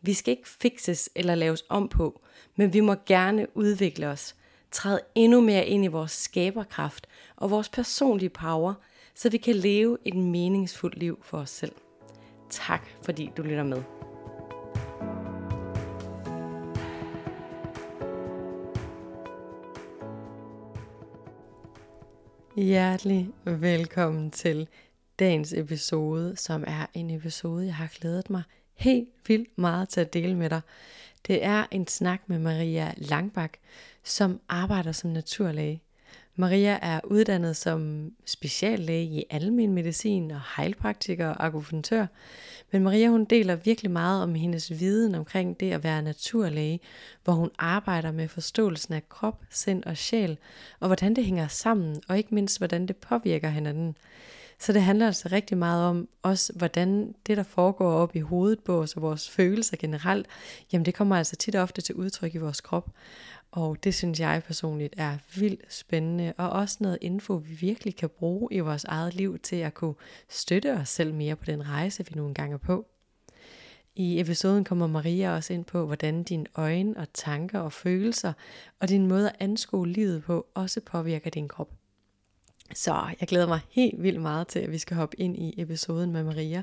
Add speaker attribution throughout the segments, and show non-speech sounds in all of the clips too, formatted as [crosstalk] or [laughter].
Speaker 1: Vi skal ikke fikses eller laves om på, men vi må gerne udvikle os, træde endnu mere ind i vores skaberkraft og vores personlige power, så vi kan leve et meningsfuldt liv for os selv. Tak fordi du lytter med. Hjertelig velkommen til dagens episode, som er en episode, jeg har glædet mig helt vildt meget til at dele med dig. Det er en snak med Maria Langbak, som arbejder som naturlæge. Maria er uddannet som speciallæge i almen medicin og heilpraktiker og akupunktør. Men Maria hun deler virkelig meget om hendes viden omkring det at være naturlæge, hvor hun arbejder med forståelsen af krop, sind og sjæl, og hvordan det hænger sammen, og ikke mindst hvordan det påvirker hinanden. Så det handler altså rigtig meget om også, hvordan det, der foregår op i hovedet på os og vores følelser generelt, jamen det kommer altså tit og ofte til udtryk i vores krop. Og det synes jeg personligt er vildt spændende, og også noget info, vi virkelig kan bruge i vores eget liv til at kunne støtte os selv mere på den rejse, vi nu engang er på. I episoden kommer Maria også ind på, hvordan dine øjne og tanker og følelser og din måde at anskue livet på også påvirker din krop. Så jeg glæder mig helt vildt meget til, at vi skal hoppe ind i episoden med Maria.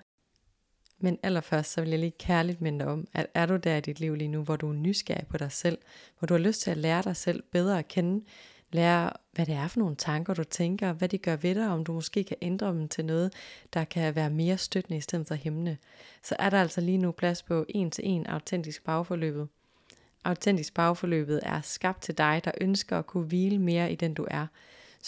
Speaker 1: Men allerførst så vil jeg lige kærligt minde dig om, at er du der i dit liv lige nu, hvor du er nysgerrig på dig selv, hvor du har lyst til at lære dig selv bedre at kende, lære hvad det er for nogle tanker du tænker, hvad de gør ved dig, om du måske kan ændre dem til noget, der kan være mere støttende i stedet for hæmmende, så er der altså lige nu plads på en til en autentisk bagforløbet. Autentisk bagforløbet er skabt til dig, der ønsker at kunne hvile mere i den du er,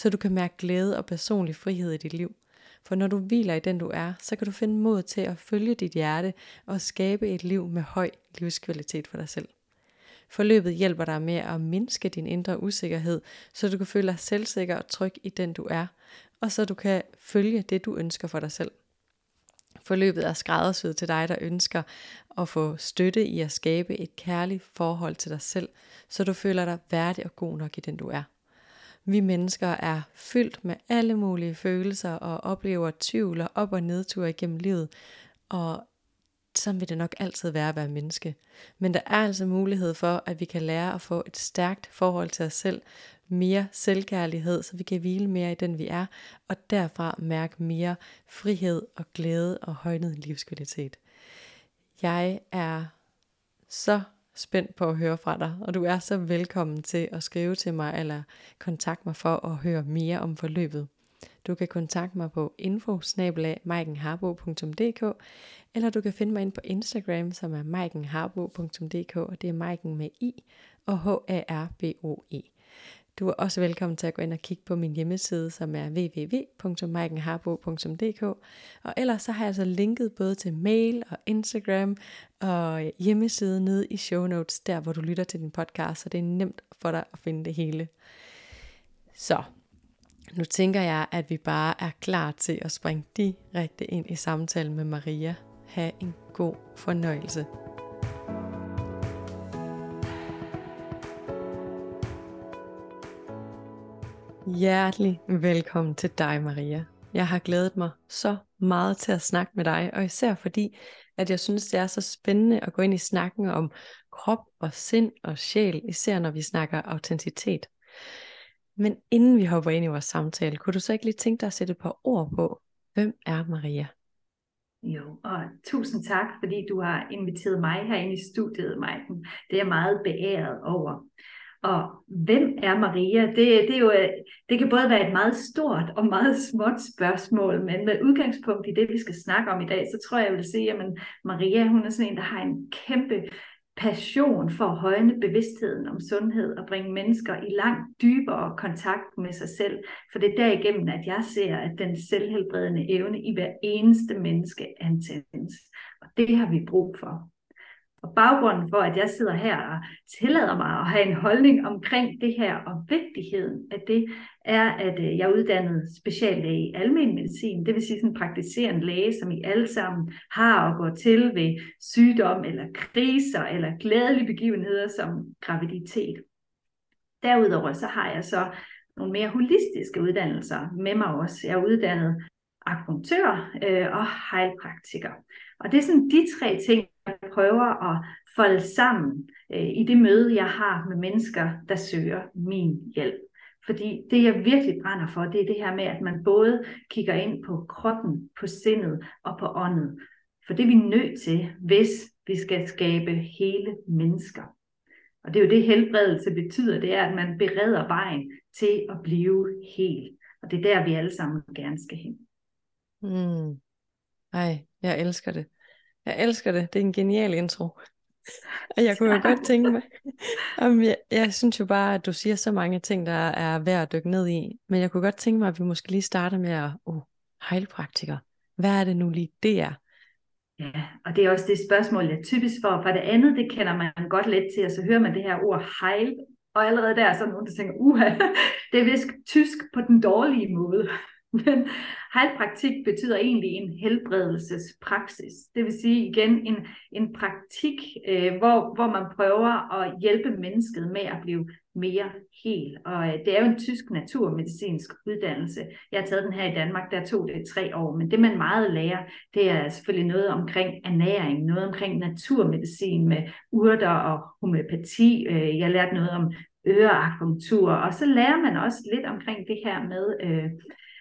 Speaker 1: så du kan mærke glæde og personlig frihed i dit liv. For når du hviler i den du er, så kan du finde mod til at følge dit hjerte og skabe et liv med høj livskvalitet for dig selv. Forløbet hjælper dig med at mindske din indre usikkerhed, så du kan føle dig selvsikker og tryg i den du er, og så du kan følge det du ønsker for dig selv. Forløbet er skræddersyet til dig, der ønsker at få støtte i at skabe et kærligt forhold til dig selv, så du føler dig værdig og god nok i den du er. Vi mennesker er fyldt med alle mulige følelser og oplever tvivl og op- og nedture igennem livet. Og sådan vil det nok altid være at være menneske. Men der er altså mulighed for, at vi kan lære at få et stærkt forhold til os selv, mere selvkærlighed, så vi kan hvile mere i den vi er, og derfra mærke mere frihed og glæde og højnet livskvalitet. Jeg er så spændt på at høre fra dig, og du er så velkommen til at skrive til mig eller kontakte mig for at høre mere om forløbet. Du kan kontakte mig på info eller du kan finde mig ind på Instagram, som er maikenharbo.dk, og det er Maiken med I og H-A-R-B-O-E. Du er også velkommen til at gå ind og kigge på min hjemmeside, som er www.maikenharbo.dk. Og ellers så har jeg altså linket både til mail og Instagram og hjemmeside nede i show notes, der hvor du lytter til din podcast, så det er nemt for dig at finde det hele. Så nu tænker jeg, at vi bare er klar til at springe direkte ind i samtalen med Maria. Ha' en god fornøjelse. Hjertelig velkommen til dig, Maria. Jeg har glædet mig så meget til at snakke med dig, og især fordi, at jeg synes, det er så spændende at gå ind i snakken om krop og sind og sjæl, især når vi snakker autenticitet. Men inden vi hopper ind i vores samtale, kunne du så ikke lige tænke dig at sætte et par ord på, hvem er Maria?
Speaker 2: Jo, og tusind tak, fordi du har inviteret mig her ind i studiet, Maiken. Det er jeg meget beæret over. Og hvem er Maria? Det, det, er jo, øh, det kan både være et meget stort og meget småt spørgsmål, men med udgangspunkt i det, vi skal snakke om i dag, så tror jeg, jeg vil sige, at Maria hun er sådan en, der har en kæmpe passion for at højne bevidstheden om sundhed og bringe mennesker i langt dybere kontakt med sig selv. For det er derigennem, at jeg ser, at den selvhelbredende evne i hver eneste menneske antændes. Og det har vi brug for. Og baggrunden for, at jeg sidder her og tillader mig at have en holdning omkring det her og vigtigheden af det, er, at øh, jeg er uddannet speciallæge i almen medicin, det vil sige sådan en praktiserende læge, som I alle sammen har og går til ved sygdom eller kriser eller glædelige begivenheder som graviditet. Derudover så har jeg så nogle mere holistiske uddannelser med mig også. Jeg er uddannet akupunktør øh, og heilpraktiker. Og det er sådan de tre ting, prøver at folde sammen øh, i det møde, jeg har med mennesker, der søger min hjælp. Fordi det, jeg virkelig brænder for, det er det her med, at man både kigger ind på kroppen, på sindet og på åndet. For det er vi nødt til, hvis vi skal skabe hele mennesker. Og det er jo det, helbredelse betyder, det er, at man bereder vejen til at blive hel. Og det er der, vi alle sammen gerne skal hen.
Speaker 1: Mm. Ej, jeg elsker det. Jeg elsker det. Det er en genial intro. [laughs] Og jeg kunne jo godt tænke mig, om jeg, jeg synes jo bare, at du siger så mange ting, der er værd at dykke ned i. Men jeg kunne godt tænke mig, at vi måske lige starter med at, oh, heilpraktiker. Hvad er det nu lige, det er?
Speaker 2: Ja, og det er også det spørgsmål, jeg typisk får. For det andet, det kender man godt lidt til, og så hører man det her ord heil, og allerede der er så nogen, der tænker, uha, [laughs] det er vist tysk på den dårlige måde. Men heilpraktik betyder egentlig en helbredelsespraksis. Det vil sige igen en, en praktik, øh, hvor, hvor man prøver at hjælpe mennesket med at blive mere hel. Og øh, det er jo en tysk naturmedicinsk uddannelse. Jeg har taget den her i Danmark, der tog det tre år. Men det man meget lærer, det er selvfølgelig noget omkring ernæring, noget omkring naturmedicin med urter og homeopati. Øh, jeg lærte noget om øreakupunktur, og så lærer man også lidt omkring det her med øh,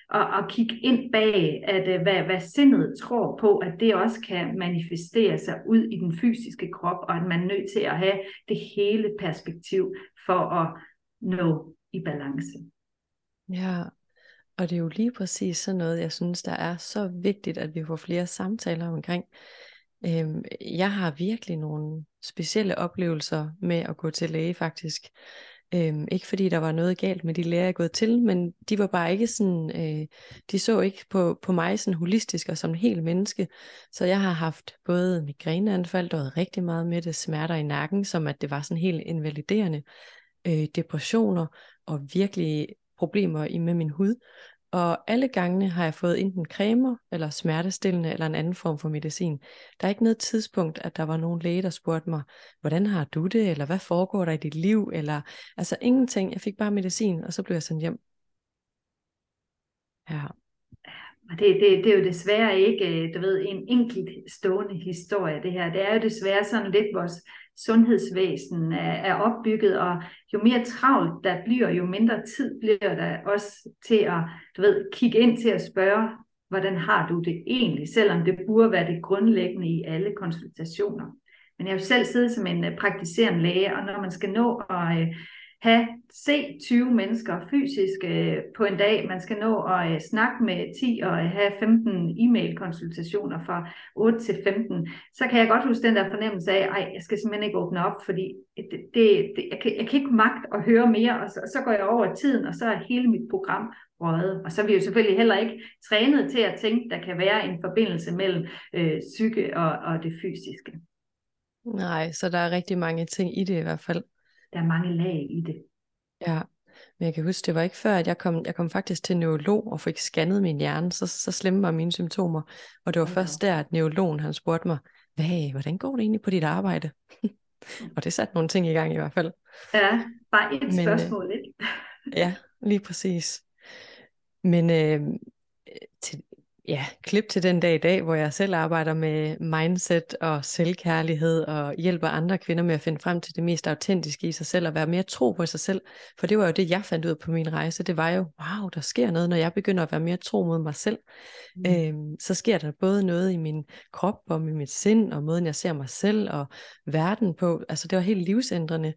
Speaker 2: og, og kigge ind bag, at øh, hvad, hvad sindet tror på, at det også kan manifestere sig ud i den fysiske krop, og at man er nødt til at have det hele perspektiv for at nå i balance.
Speaker 1: Ja, og det er jo lige præcis sådan noget, jeg synes, der er så vigtigt, at vi får flere samtaler omkring. Øhm, jeg har virkelig nogle specielle oplevelser med at gå til læge faktisk. Øhm, ikke fordi der var noget galt med de læger, jeg er gået til, men de var bare ikke sådan, øh, de så ikke på, på mig sådan holistisk og som en helt menneske. Så jeg har haft både migræneanfald, der var rigtig meget med det, smerter i nakken, som at det var sådan helt invaliderende, øh, depressioner og virkelig problemer i med min hud. Og alle gangene har jeg fået enten cremer, eller smertestillende, eller en anden form for medicin. Der er ikke noget tidspunkt, at der var nogen læge, der spurgte mig, hvordan har du det, eller hvad foregår der i dit liv, eller altså ingenting. Jeg fik bare medicin, og så blev jeg sendt hjem.
Speaker 2: Ja. Og det, det, det er jo desværre ikke, øh, du ved, en enkelt stående historie, det her. Det er jo desværre sådan lidt vores sundhedsvæsen er, er opbygget, og jo mere travlt der bliver, jo mindre tid bliver der også til at du ved, kigge ind til at spørge, hvordan har du det egentlig, selvom det burde være det grundlæggende i alle konsultationer. Men jeg har jo selv siddet som en øh, praktiserende læge, og når man skal nå at øh, have, se 20 mennesker fysisk øh, på en dag. Man skal nå at øh, snakke med 10 og øh, have 15 e-mail konsultationer fra 8 til 15. Så kan jeg godt huske den der fornemmelse af, at jeg skal simpelthen ikke åbne op, fordi det, det, det, jeg, kan, jeg kan ikke magt at høre mere, og så, så går jeg over tiden, og så er hele mit program røget. Og så er vi jo selvfølgelig heller ikke trænet til at tænke, der kan være en forbindelse mellem øh, psyke og, og det fysiske.
Speaker 1: Nej, så der er rigtig mange ting i det i hvert fald
Speaker 2: der er mange lag i det.
Speaker 1: Ja, men jeg kan huske, det var ikke før, at jeg kom, jeg kom faktisk til neurolog og fik scannet min hjerne, så, så slemme var mine symptomer. Og det var okay. først der, at neurologen han spurgte mig, hvad, hvordan går det egentlig på dit arbejde? [laughs] og det satte nogle ting i gang i hvert fald.
Speaker 2: Ja, bare et men, øh, spørgsmål, ikke?
Speaker 1: ja, lige præcis. Men øh, til, ja, klip til den dag i dag, hvor jeg selv arbejder med mindset og selvkærlighed og hjælper andre kvinder med at finde frem til det mest autentiske i sig selv og være mere tro på sig selv. For det var jo det, jeg fandt ud på min rejse. Det var jo, wow, der sker noget, når jeg begynder at være mere tro mod mig selv. Mm. Øhm, så sker der både noget i min krop og i mit sind og måden, jeg ser mig selv og verden på. Altså det var helt livsændrende.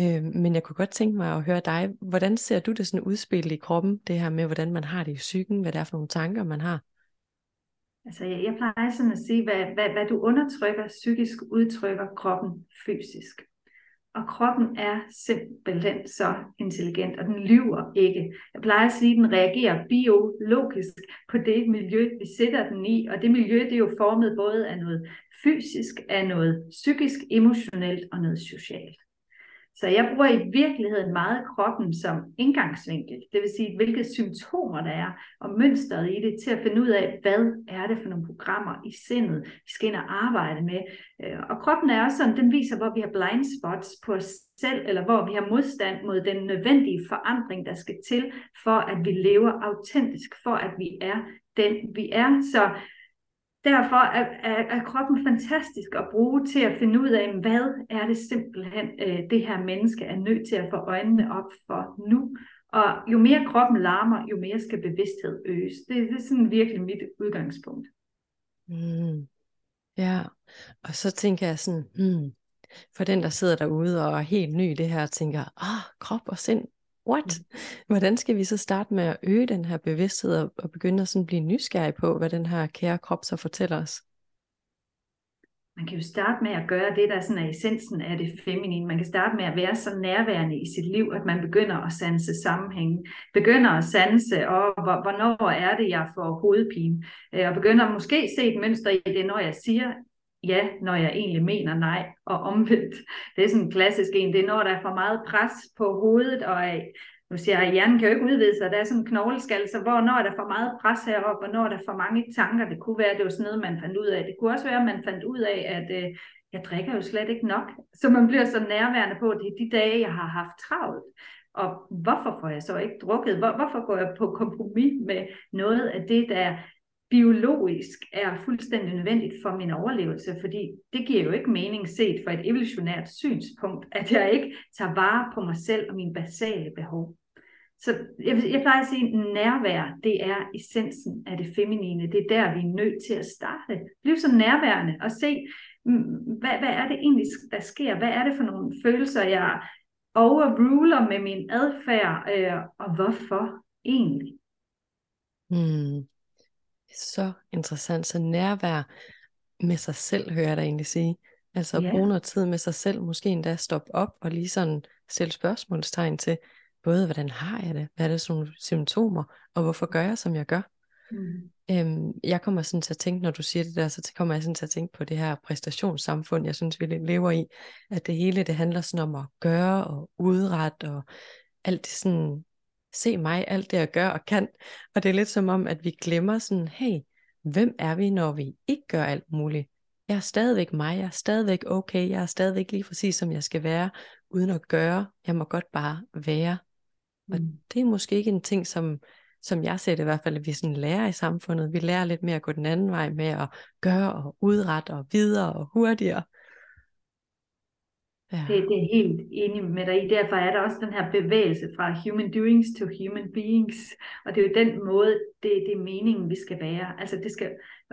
Speaker 1: Øh, men jeg kunne godt tænke mig at høre dig, hvordan ser du det sådan udspillet i kroppen, det her med, hvordan man har det i psyken, hvad det er for nogle tanker, man har?
Speaker 2: Altså jeg, jeg plejer sådan at sige, hvad, hvad, hvad du undertrykker psykisk, udtrykker kroppen fysisk. Og kroppen er simpelthen så intelligent, og den lyver ikke. Jeg plejer at sige, at den reagerer biologisk på det miljø, vi sætter den i. Og det miljø, det er jo formet både af noget fysisk, af noget psykisk, emotionelt og noget socialt. Så jeg bruger i virkeligheden meget kroppen som indgangsvinkel, det vil sige, hvilke symptomer der er, og mønstret i det, til at finde ud af, hvad er det for nogle programmer i sindet, vi skal ind og arbejde med. Øh, og kroppen er også sådan, den viser, hvor vi har blind spots på os selv, eller hvor vi har modstand mod den nødvendige forandring, der skal til, for at vi lever autentisk, for at vi er den, vi er. Så Derfor er, er, er kroppen fantastisk at bruge til at finde ud af, hvad er det simpelthen, øh, det her menneske er nødt til at få øjnene op for nu. Og jo mere kroppen larmer, jo mere skal bevidsthed øges. Det, det er sådan virkelig mit udgangspunkt.
Speaker 1: Mm. Ja, og så tænker jeg sådan, hmm, for den, der sidder derude og er helt ny i det her, tænker, ah, krop og sind, what? Hvordan skal vi så starte med at øge den her bevidsthed og, og begynde at sådan blive nysgerrig på, hvad den her kære krop så fortæller os?
Speaker 2: Man kan jo starte med at gøre det, der sådan er essensen af det feminine. Man kan starte med at være så nærværende i sit liv, at man begynder at sanse sammenhængen. Begynder at sanse, og hvornår er det, jeg får hovedpine. Øh, og begynder måske at se et mønster i det, når jeg siger ja, når jeg egentlig mener nej, og omvendt. Det er sådan en klassisk en, det er når der er for meget pres på hovedet, og øh, nu siger jeg, at hjernen kan jo ikke udvide sig, der er sådan en knogleskal, så hvor når der er for meget pres heroppe, og når der for mange tanker, det kunne være, at det var sådan noget, man fandt ud af. Det kunne også være, at man fandt ud af, at øh, jeg drikker jo slet ikke nok, så man bliver så nærværende på, at det er de dage, jeg har haft travlt. Og hvorfor får jeg så ikke drukket? Hvor, hvorfor går jeg på kompromis med noget af det, der biologisk er fuldstændig nødvendigt for min overlevelse, fordi det giver jo ikke mening set fra et evolutionært synspunkt, at jeg ikke tager vare på mig selv og mine basale behov. Så jeg, jeg plejer at sige, at nærvær, det er essensen af det feminine. Det er der, vi er nødt til at starte. Bliv så nærværende og se, mm, hvad, hvad er det egentlig, der sker? Hvad er det for nogle følelser, jeg overruler med min adfærd, øh, og hvorfor egentlig?
Speaker 1: Hmm så interessant. Så nærvær med sig selv, hører jeg dig egentlig sige. Altså at yeah. bruge noget tid med sig selv, måske endda stoppe op og lige sådan stille spørgsmålstegn til, både hvordan har jeg det, hvad er det nogle symptomer, og hvorfor gør jeg, som jeg gør. Mm. Øhm, jeg kommer sådan til at tænke, når du siger det der, så kommer jeg sådan til at tænke på det her præstationssamfund, jeg synes, vi lever i, at det hele, det handler sådan om at gøre og udrette og alt det sådan se mig, alt det jeg gør og kan. Og det er lidt som om, at vi glemmer sådan, hey, hvem er vi, når vi ikke gør alt muligt? Jeg er stadigvæk mig, jeg er stadigvæk okay, jeg er stadigvæk lige præcis, som jeg skal være, uden at gøre. Jeg må godt bare være. Og mm. det er måske ikke en ting, som, som jeg ser det i hvert fald, at vi sådan lærer i samfundet. Vi lærer lidt mere at gå den anden vej med at gøre og udrette og videre og hurtigere.
Speaker 2: Ja. Det, det er helt enig med dig i. Derfor er der også den her bevægelse fra human doings to human beings. Og det er jo den måde, det, det er meningen, vi skal være. Altså det skal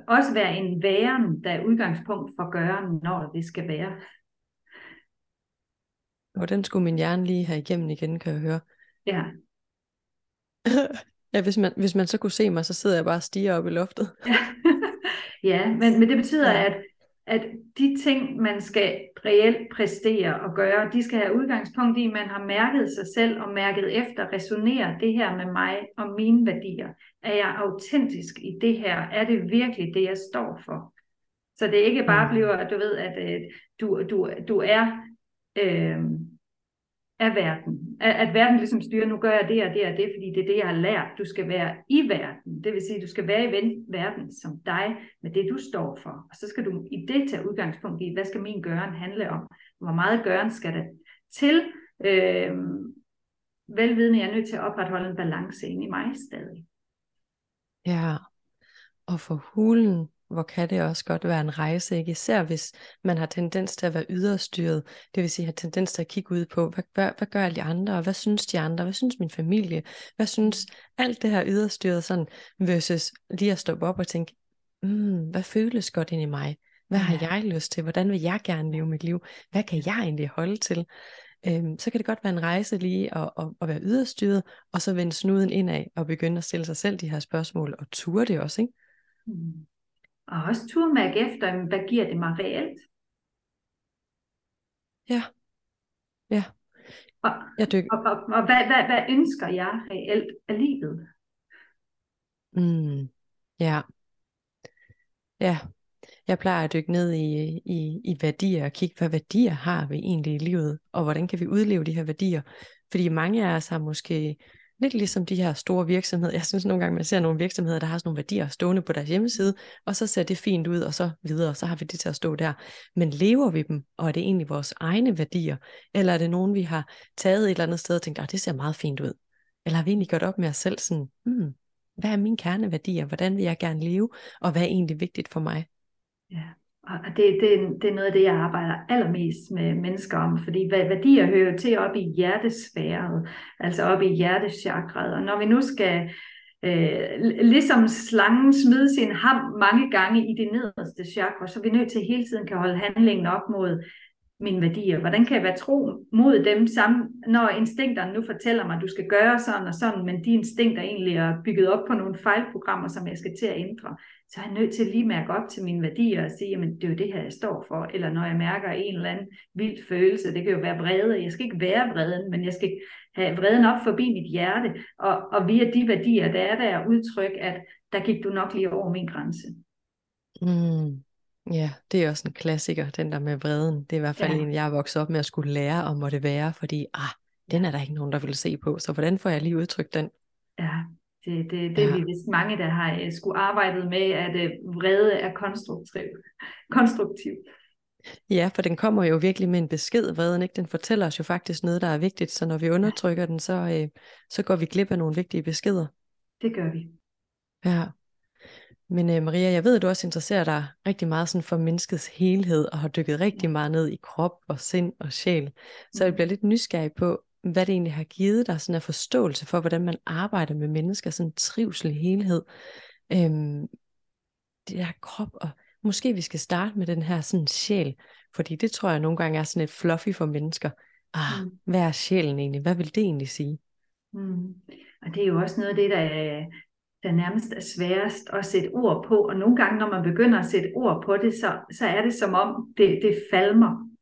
Speaker 2: også være en væren, der er udgangspunkt for gøren, når det skal være.
Speaker 1: Og den skulle min hjerne lige have igennem igen, kan jeg høre.
Speaker 2: Ja. [laughs]
Speaker 1: ja, hvis man, hvis man så kunne se mig, så sidder jeg bare og stiger op i loftet.
Speaker 2: ja, [laughs] ja men, men det betyder, ja. at at de ting, man skal reelt præstere og gøre, de skal have udgangspunkt i, at man har mærket sig selv og mærket efter, resonerer det her med mig og mine værdier? Er jeg autentisk i det her? Er det virkelig det, jeg står for? Så det ikke bare mm. bliver, at du ved, at øh, du, du, du er øh, af verden. At, at verden ligesom styrer, nu gør jeg det og det og det, fordi det er det, jeg har lært. Du skal være i verden. Det vil sige, du skal være i verden som dig, med det du står for. Og så skal du i det tage udgangspunkt i, hvad skal min gøren handle om? Hvor meget gøren skal der til? Øh, velvidende, jeg er nødt til at opretholde en balance ind i mig stadig.
Speaker 1: Ja, og for hulen hvor kan det også godt være en rejse, ikke? især hvis man har tendens til at være yderstyret, det vil sige have tendens til at kigge ud på, hvad, hvad, hvad gør alle de andre, og hvad synes de andre, hvad synes min familie, hvad synes alt det her yderstyret sådan, versus lige at stoppe op og tænke, mm, hvad føles godt ind i mig, hvad har jeg lyst til, hvordan vil jeg gerne leve mit liv, hvad kan jeg egentlig holde til, øhm, så kan det godt være en rejse lige at, at, at være yderstyret, og så vende snuden indad og begynde at stille sig selv de her spørgsmål, og ture det også, ikke?
Speaker 2: Mm. Og også turmærke efter, hvad giver det mig reelt?
Speaker 1: Ja. Ja.
Speaker 2: Og,
Speaker 1: jeg dyk...
Speaker 2: og, og, og hvad, hvad, hvad ønsker jeg reelt af livet?
Speaker 1: Mm. Ja. Ja, jeg plejer at dykke ned i, i, i værdier og kigge, hvad værdier har vi egentlig i livet, og hvordan kan vi udleve de her værdier. Fordi mange af os har måske lidt ligesom de her store virksomheder. Jeg synes nogle gange, man ser nogle virksomheder, der har sådan nogle værdier stående på deres hjemmeside, og så ser det fint ud, og så videre, og så har vi det til at stå der. Men lever vi dem, og er det egentlig vores egne værdier? Eller er det nogen, vi har taget et eller andet sted og tænkt, at det ser meget fint ud? Eller har vi egentlig gjort op med os selv sådan, hmm, hvad er mine kerneværdier? Hvordan vil jeg gerne leve? Og hvad er egentlig vigtigt for mig?
Speaker 2: Ja, og det, det, det er noget af det, jeg arbejder allermest med mennesker om, fordi værdier hører til op i hjertesfæret, altså op i hjerteschakret. Og når vi nu skal øh, ligesom slangen smide sin ham mange gange i det nederste chakra, så er vi nødt til hele tiden kan holde handlingen op mod mine værdier? Hvordan kan jeg være tro mod dem, sammen, når instinkterne nu fortæller mig, at du skal gøre sådan og sådan, men de instinkter egentlig er bygget op på nogle fejlprogrammer, som jeg skal til at ændre, så er jeg nødt til lige mærke op til mine værdier og sige, jamen det er jo det her, jeg står for. Eller når jeg mærker en eller anden vild følelse, det kan jo være vrede, jeg skal ikke være vreden, men jeg skal have vreden op forbi mit hjerte, og, og via de værdier, der er der udtryk, at der gik du nok lige over min grænse.
Speaker 1: Mm. Ja, det er også en klassiker, den der med vreden. Det er i hvert fald ja. en, jeg er vokset op med at skulle lære om, hvor det være, fordi ah, den er der ikke nogen, der vil se på. Så hvordan får jeg lige udtrykt den?
Speaker 2: Ja, det, det, det ja. er vi vist mange, der har uh, skulle arbejdet med, at uh, vrede er konstruktiv. konstruktiv.
Speaker 1: Ja, for den kommer jo virkelig med en besked, vreden, ikke? Den fortæller os jo faktisk noget, der er vigtigt, så når vi undertrykker ja. den, så, uh, så går vi glip af nogle vigtige beskeder.
Speaker 2: Det gør vi.
Speaker 1: Ja. Men uh, Maria, jeg ved, at du også interesserer dig rigtig meget sådan for menneskets helhed, og har dykket rigtig meget ned i krop og sind og sjæl. Så jeg mm. bliver lidt nysgerrig på, hvad det egentlig har givet dig sådan en forståelse for, hvordan man arbejder med mennesker, sådan en trivsel i helhed. Øhm, det der krop, og måske vi skal starte med den her sådan sjæl, fordi det tror jeg nogle gange er sådan et fluffy for mennesker. Ah, mm. hvad er sjælen egentlig? Hvad vil det egentlig sige?
Speaker 2: Mm. Og det er jo også noget af det, der er, der nærmest er sværest at sætte ord på. Og nogle gange, når man begynder at sætte ord på det, så, så er det som om, det, det falmer.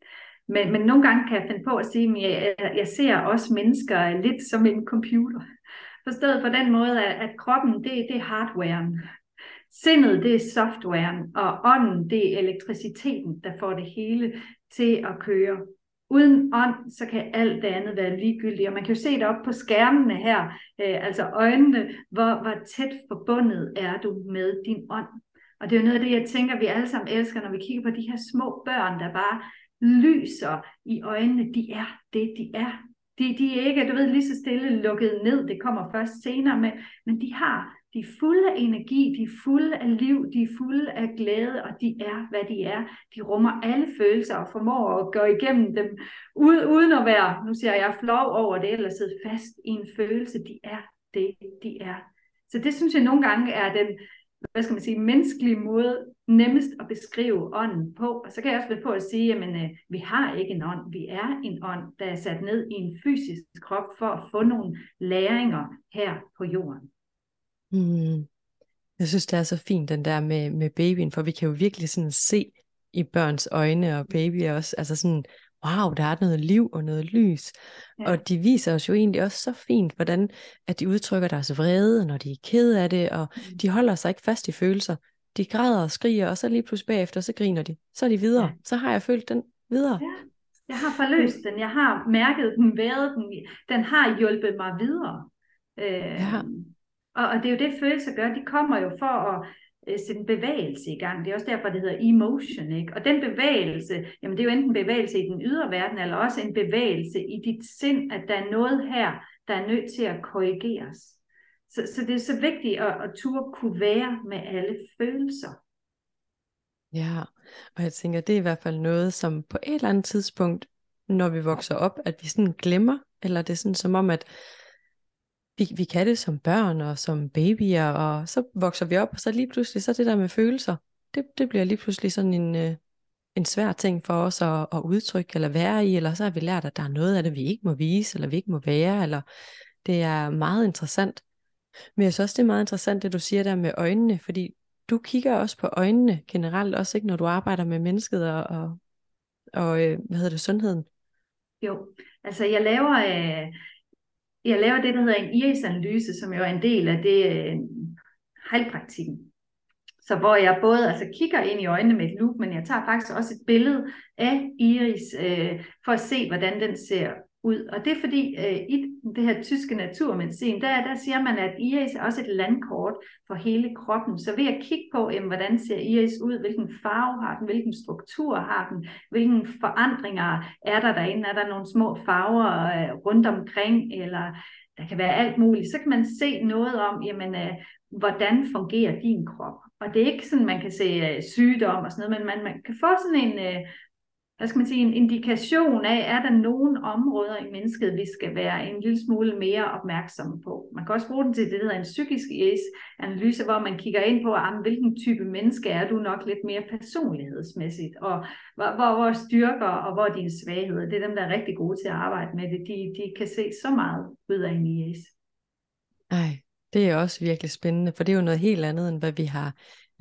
Speaker 2: Men, men nogle gange kan jeg finde på at sige, at jeg, jeg ser også mennesker lidt som en computer. Forstået på den måde, at, at kroppen, det, det er hardwaren. Sindet, det er softwaren, og ånden, det er elektriciteten, der får det hele til at køre. Uden ånd, så kan alt det andet være ligegyldigt. Og man kan jo se det op på skærmene her, øh, altså øjnene, hvor, hvor tæt forbundet er du med din ånd. Og det er jo noget af det, jeg tænker, vi alle sammen elsker, når vi kigger på de her små børn, der bare lyser i øjnene. De er det, de er. De, de er ikke, du ved, lige så stille lukket ned. Det kommer først senere men, men de har de er fulde af energi, de er fulde af liv, de er fulde af glæde, og de er, hvad de er. De rummer alle følelser og formår at gå igennem dem, uden at være, nu siger jeg, flov over det, eller sidde fast i en følelse. De er det, de er. Så det synes jeg nogle gange er den, hvad skal man sige, menneskelige måde nemmest at beskrive ånden på. Og så kan jeg også være på at sige, at øh, vi har ikke en ånd, vi er en ånd, der er sat ned i en fysisk krop for at få nogle læringer her på jorden.
Speaker 1: Mm. Jeg synes, det er så fint, den der med, med babyen, for vi kan jo virkelig sådan se i børns øjne, og babyer også, altså sådan, wow, der er noget liv og noget lys. Ja. Og de viser os jo egentlig også så fint, hvordan at de udtrykker deres vrede, når de er ked af det, og mm. de holder sig ikke fast i følelser. De græder og skriger, og så lige pludselig bagefter, så griner de. Så er de videre. Ja. Så har jeg følt den videre. Ja.
Speaker 2: Jeg har forløst den, jeg har mærket den, været den, den har hjulpet mig videre. Øh, ja. Og, og det er jo det, følelser gør. De kommer jo for at øh, sætte en bevægelse i gang. Det er også derfor, det hedder emotion. Ikke? Og den bevægelse, jamen det er jo enten bevægelse i den ydre verden, eller også en bevægelse i dit sind, at der er noget her, der er nødt til at korrigeres. Så, så det er så vigtigt at, at turde kunne være med alle følelser.
Speaker 1: Ja, og jeg tænker, det er i hvert fald noget, som på et eller andet tidspunkt, når vi vokser op, at vi sådan glemmer, eller det er sådan som om, at vi, vi kan det som børn og som babyer, og så vokser vi op, og så lige pludselig, så det der med følelser, det, det bliver lige pludselig sådan en, øh, en svær ting for os at, at udtrykke eller være i, eller så har vi lært, at der er noget af det, vi ikke må vise, eller vi ikke må være, eller det er meget interessant. Men jeg synes også, det er meget interessant, det du siger der med øjnene, fordi du kigger også på øjnene generelt, også ikke når du arbejder med mennesket og, og, og øh, hvad hedder det, sundheden.
Speaker 2: Jo, altså jeg laver, øh, jeg laver det, der hedder en iris-analyse, som jo er en del af det øh, heilpraktikken. Så hvor jeg både altså, kigger ind i øjnene med et loop, men jeg tager faktisk også et billede af iris, øh, for at se, hvordan den ser ud. Og det er fordi, øh, i det her tyske naturmedicin, der, der siger man, at iris er også et landkort for hele kroppen. Så ved at kigge på, jamen, hvordan ser iris ud, hvilken farve har den, hvilken struktur har den, hvilke forandringer er der derinde, er der nogle små farver øh, rundt omkring, eller der kan være alt muligt, så kan man se noget om, jamen, øh, hvordan fungerer din krop. Og det er ikke sådan, man kan se øh, sygdom og sådan noget, men man, man kan få sådan en øh, hvad skal man sige, en indikation af, er der nogle områder i mennesket, vi skal være en lille smule mere opmærksomme på. Man kan også bruge den til det, der hedder en psykisk analyse, hvor man kigger ind på, ah, hvilken type menneske er du nok lidt mere personlighedsmæssigt, og hvor, hvor, hvor styrker og hvor dine svagheder, det er dem, der er rigtig gode til at arbejde med det. De, de kan se så meget ud af en IAS.
Speaker 1: Ej, det er også virkelig spændende, for det er jo noget helt andet, end hvad vi har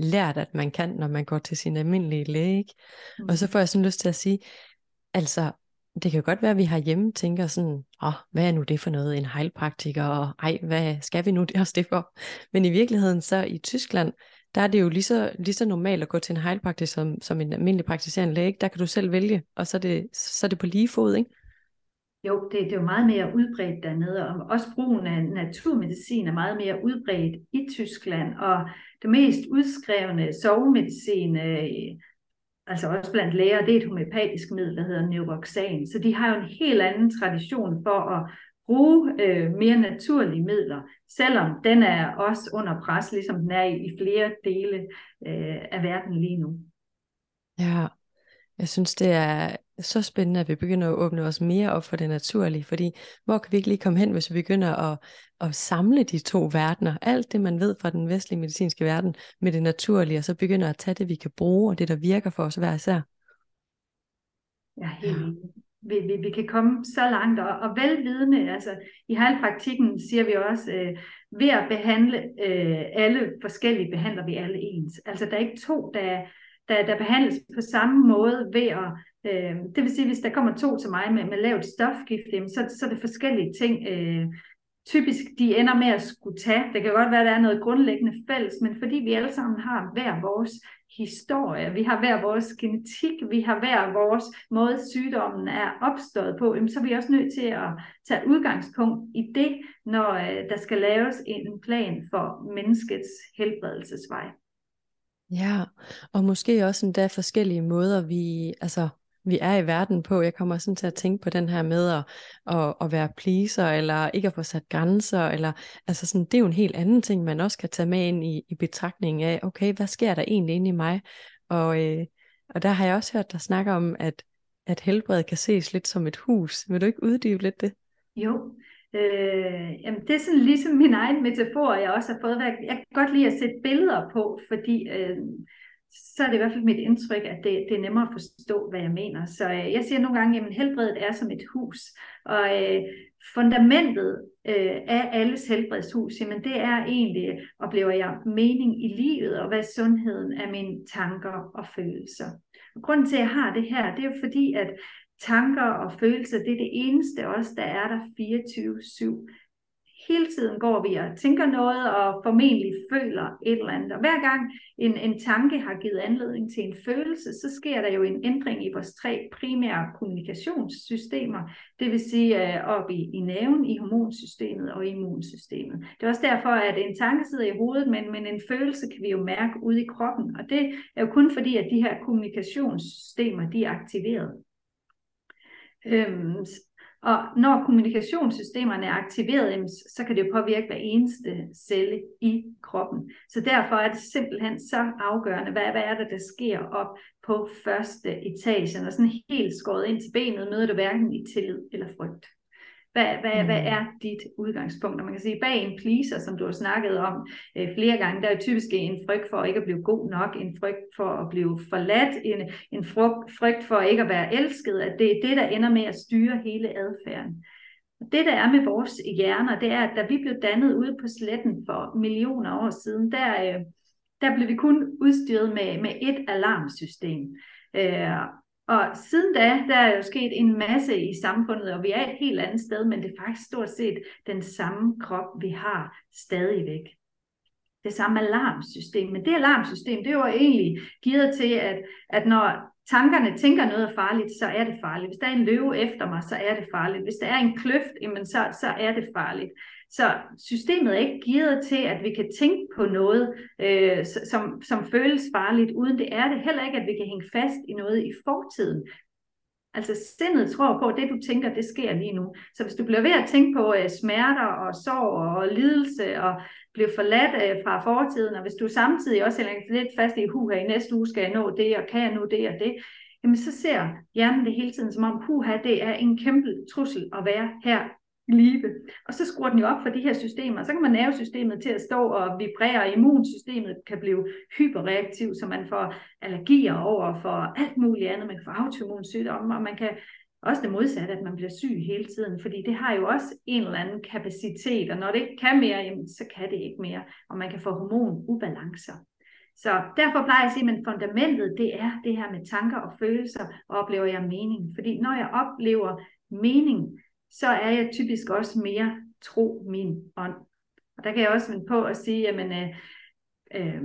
Speaker 1: lært, at man kan, når man går til sin almindelige læge. Ikke? Mm. Og så mm. får jeg sådan lyst til at sige, altså, det kan godt være, at vi hjemme tænker sådan, åh, oh, hvad er nu det for noget, en heilpraktiker, og ej, hvad skal vi nu det også det for? Men i virkeligheden så i Tyskland, der er det jo lige så, lige så normalt at gå til en heilpraktiker som, som en almindelig praktiserende læge. Der kan du selv vælge, og så er det, så er det på lige fod, ikke?
Speaker 2: Jo, det, det er jo meget mere udbredt dernede, og også brugen af naturmedicin er meget mere udbredt i Tyskland, og det mest udskrevne sovemedicin, øh, altså også blandt læger, det er et homeopatisk middel, der hedder Neuroxan. Så de har jo en helt anden tradition for at bruge øh, mere naturlige midler, selvom den er også under pres, ligesom den er i, i flere dele øh, af verden lige nu.
Speaker 1: Ja, jeg synes, det er så spændende, at vi begynder at åbne os mere op for det naturlige, fordi hvor kan vi ikke lige komme hen, hvis vi begynder at, at samle de to verdener, alt det man ved fra den vestlige medicinske verden med det naturlige, og så begynder at tage det, vi kan bruge, og det, der virker for os hver især.
Speaker 2: Ja, helt. Vi, vi, vi kan komme så langt, og, og velvidende, altså i heilpraktikken siger vi også, øh, ved at behandle øh, alle forskellige, behandler vi alle ens. Altså der er ikke to, der der, der behandles på samme måde ved at, øh, det vil sige, hvis der kommer to til mig med, med lavt stofgift, så, så er det forskellige ting, øh, typisk de ender med at skulle tage. Det kan godt være, at der er noget grundlæggende fælles, men fordi vi alle sammen har hver vores historie, vi har hver vores genetik, vi har hver vores måde, sygdommen er opstået på, så er vi også nødt til at tage udgangspunkt i det, når øh, der skal laves en plan for menneskets helbredelsesvej.
Speaker 1: Ja, og måske også endda forskellige måder, vi, altså, vi er i verden på. Jeg kommer sådan til at tænke på den her med at, at, at være pleaser, eller ikke at få sat grænser, eller altså sådan, det er jo en helt anden ting, man også kan tage med ind i, i betragtning af, okay, hvad sker der egentlig inde i mig? Og, øh, og der har jeg også hørt dig snakke om, at, at helbred kan ses lidt som et hus. Vil du ikke uddybe lidt det?
Speaker 2: Jo, Øh, jamen det er sådan ligesom min egen metafor, jeg også har fået. Jeg kan godt lide at sætte billeder på, fordi øh, så er det i hvert fald mit indtryk, at det, det er nemmere at forstå, hvad jeg mener. Så øh, jeg siger nogle gange, at helbredet er som et hus, og øh, fundamentet øh, af alles helbredshus, jamen det er egentlig, oplever jeg, mening i livet, og hvad sundheden af mine tanker og følelser. Og grunden til, at jeg har det her, det er jo fordi, at tanker og følelser, det er det eneste også, der er der 24-7. Hele tiden går vi og tænker noget, og formentlig føler et eller andet. Og hver gang en, en tanke har givet anledning til en følelse, så sker der jo en ændring i vores tre primære kommunikationssystemer. Det vil sige øh, op i, i næven, i hormonsystemet og immunsystemet. Det er også derfor, at en tanke sidder i hovedet, men, men en følelse kan vi jo mærke ude i kroppen. Og det er jo kun fordi, at de her kommunikationssystemer, de er aktiveret. Øhm, og når kommunikationssystemerne er aktiveret, så kan det jo påvirke hver eneste celle i kroppen. Så derfor er det simpelthen så afgørende, hvad, hvad er det, der sker op på første etage. Og sådan helt skåret ind til benet møder du hverken i tillid eller frygt. Hvad, hvad, mm. hvad er dit udgangspunkt? Og man kan sige, bag en pleaser, som du har snakket om øh, flere gange, der er typisk en frygt for ikke at blive god nok, en frygt for at blive forladt, en, en frygt for ikke at være elsket, at det er det, der ender med at styre hele adfærden. Og det, der er med vores hjerner, det er, at da vi blev dannet ude på sletten for millioner år siden, der, øh, der blev vi kun udstyret med, med et alarmsystem. Øh, og siden da, der er jo sket en masse i samfundet, og vi er et helt andet sted, men det er faktisk stort set den samme krop, vi har stadigvæk. Det samme alarmsystem. Men det alarmsystem, det var egentlig givet til, at, at når tankerne tænker noget er farligt, så er det farligt. Hvis der er en løve efter mig, så er det farligt. Hvis der er en kløft, jamen så, så er det farligt. Så systemet er ikke gearet til, at vi kan tænke på noget, øh, som, som føles farligt, uden det er det. Heller ikke, at vi kan hænge fast i noget i fortiden. Altså sindet tror på, at det du tænker, det sker lige nu. Så hvis du bliver ved at tænke på øh, smerter og sorg og lidelse og bliver forladt øh, fra fortiden, og hvis du samtidig også hænger lidt fast i, huha, her i næste uge skal jeg nå det, og kan jeg nå det og det, jamen så ser hjernen det hele tiden som om, huha, det er en kæmpe trussel at være her live. Og så skruer den jo op for de her systemer. Så kan man nervesystemet til at stå og vibrere, og immunsystemet kan blive hyperreaktiv, så man får allergier over for alt muligt andet. Man kan få autoimmune sygdomme, og man kan også det modsatte, at man bliver syg hele tiden, fordi det har jo også en eller anden kapacitet, og når det ikke kan mere, jamen, så kan det ikke mere, og man kan få hormonubalancer. Så derfor plejer jeg at sige, at fundamentet det er det her med tanker og følelser, og oplever jeg mening. Fordi når jeg oplever mening, så er jeg typisk også mere tro min ånd. Og der kan jeg også vende på at sige, at øh, øh,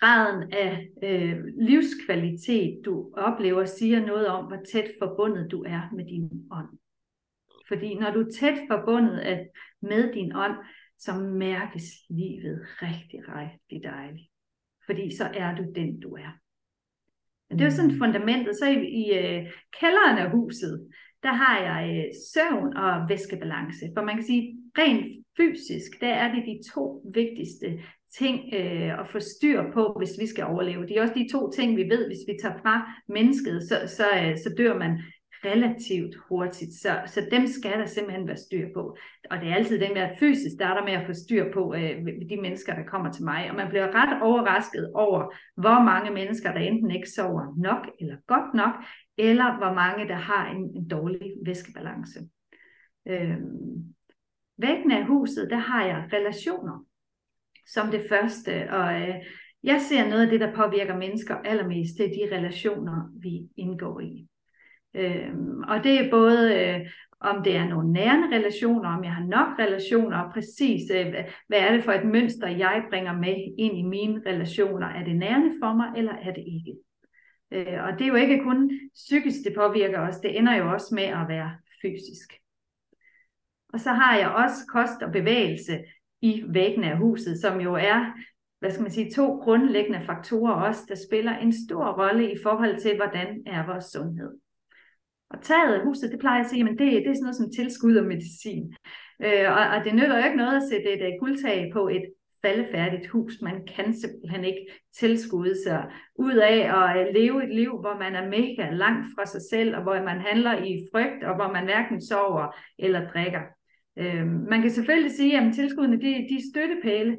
Speaker 2: graden af øh, livskvalitet, du oplever, siger noget om, hvor tæt forbundet du er med din ånd. Fordi når du er tæt forbundet med din ånd, så mærkes livet rigtig, rigtig dejligt. Fordi så er du den, du er. Men det er jo sådan mm. fundamentet. Så i, i uh, kælderen af huset, der har jeg øh, søvn og væskebalance. For man kan sige, rent fysisk, der er det de to vigtigste ting øh, at få styr på, hvis vi skal overleve. Det er også de to ting, vi ved, hvis vi tager fra mennesket, så, så, øh, så dør man relativt hurtigt. Så, så dem skal der simpelthen være styr på. Og det er altid den der fysisk starter med at få styr på øh, de mennesker, der kommer til mig. Og man bliver ret overrasket over, hvor mange mennesker, der enten ikke sover nok eller godt nok, eller hvor mange, der har en, en dårlig væskebalance. Øh, væggen af huset, der har jeg relationer som det første, og øh, jeg ser noget af det, der påvirker mennesker allermest, det er de relationer, vi indgår i. Øhm, og det er både, øh, om det er nogle nærende relationer, om jeg har nok relationer, og præcis, øh, hvad er det for et mønster, jeg bringer med ind i mine relationer. Er det nærende for mig, eller er det ikke? Øh, og det er jo ikke kun psykisk, det påvirker os, det ender jo også med at være fysisk. Og så har jeg også kost og bevægelse i væggene af huset, som jo er, hvad skal man sige, to grundlæggende faktorer også, der spiller en stor rolle i forhold til, hvordan er vores sundhed. Og taget af huset, det plejer jeg at sige, men det, det er sådan noget som tilskud og medicin. Øh, og, og det nytter jo ikke noget at sætte et, et guldtag på et faldefærdigt hus. Man kan simpelthen ikke tilskude sig ud af at øh, leve et liv, hvor man er mega langt fra sig selv, og hvor man handler i frygt, og hvor man hverken sover eller drikker. Øh, man kan selvfølgelig sige, at tilskuddene de, de er støttepæle,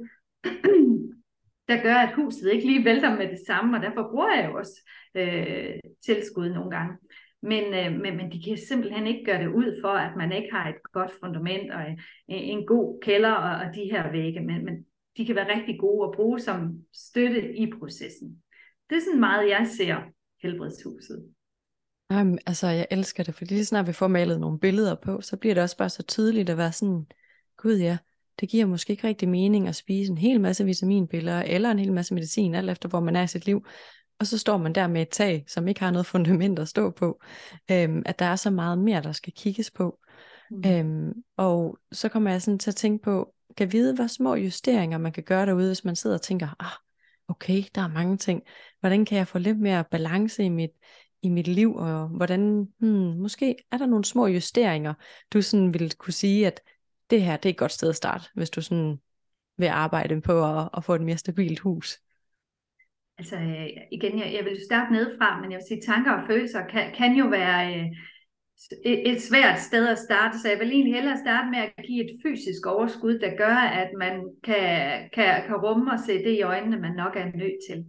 Speaker 2: [clears throat] der gør, at huset ikke lige vælter med det samme, og derfor bruger jeg jo også øh, tilskud nogle gange. Men, øh, men, men de kan simpelthen ikke gøre det ud for, at man ikke har et godt fundament og en, en god kælder og, og de her vægge. Men, men de kan være rigtig gode at bruge som støtte i processen. Det er sådan meget, jeg ser helbredshuset.
Speaker 1: Jamen, altså, jeg elsker det, fordi lige snart vi får malet nogle billeder på, så bliver det også bare så tydeligt at være sådan, gud ja, det giver måske ikke rigtig mening at spise en hel masse vitaminpiller, eller en hel masse medicin, alt efter hvor man er i sit liv. Og så står man der med et tag, som ikke har noget fundament at stå på. Øhm, at der er så meget mere, der skal kigges på. Mm. Øhm, og så kommer jeg sådan til at tænke på, kan vide, hvor små justeringer man kan gøre derude, hvis man sidder og tænker, ah, okay, der er mange ting. Hvordan kan jeg få lidt mere balance i mit, i mit liv, og hvordan, hmm, måske er der nogle små justeringer, du sådan ville kunne sige, at det her, det er et godt sted at starte, hvis du sådan vil arbejde på at, at få et mere stabilt hus.
Speaker 2: Altså øh, igen, jeg, jeg vil starte nedefra, men jeg vil sige, tanker og følelser kan, kan jo være øh, et, svært sted at starte, så jeg vil egentlig hellere starte med at give et fysisk overskud, der gør, at man kan, kan, kan rumme og se det i øjnene, man nok er nødt til.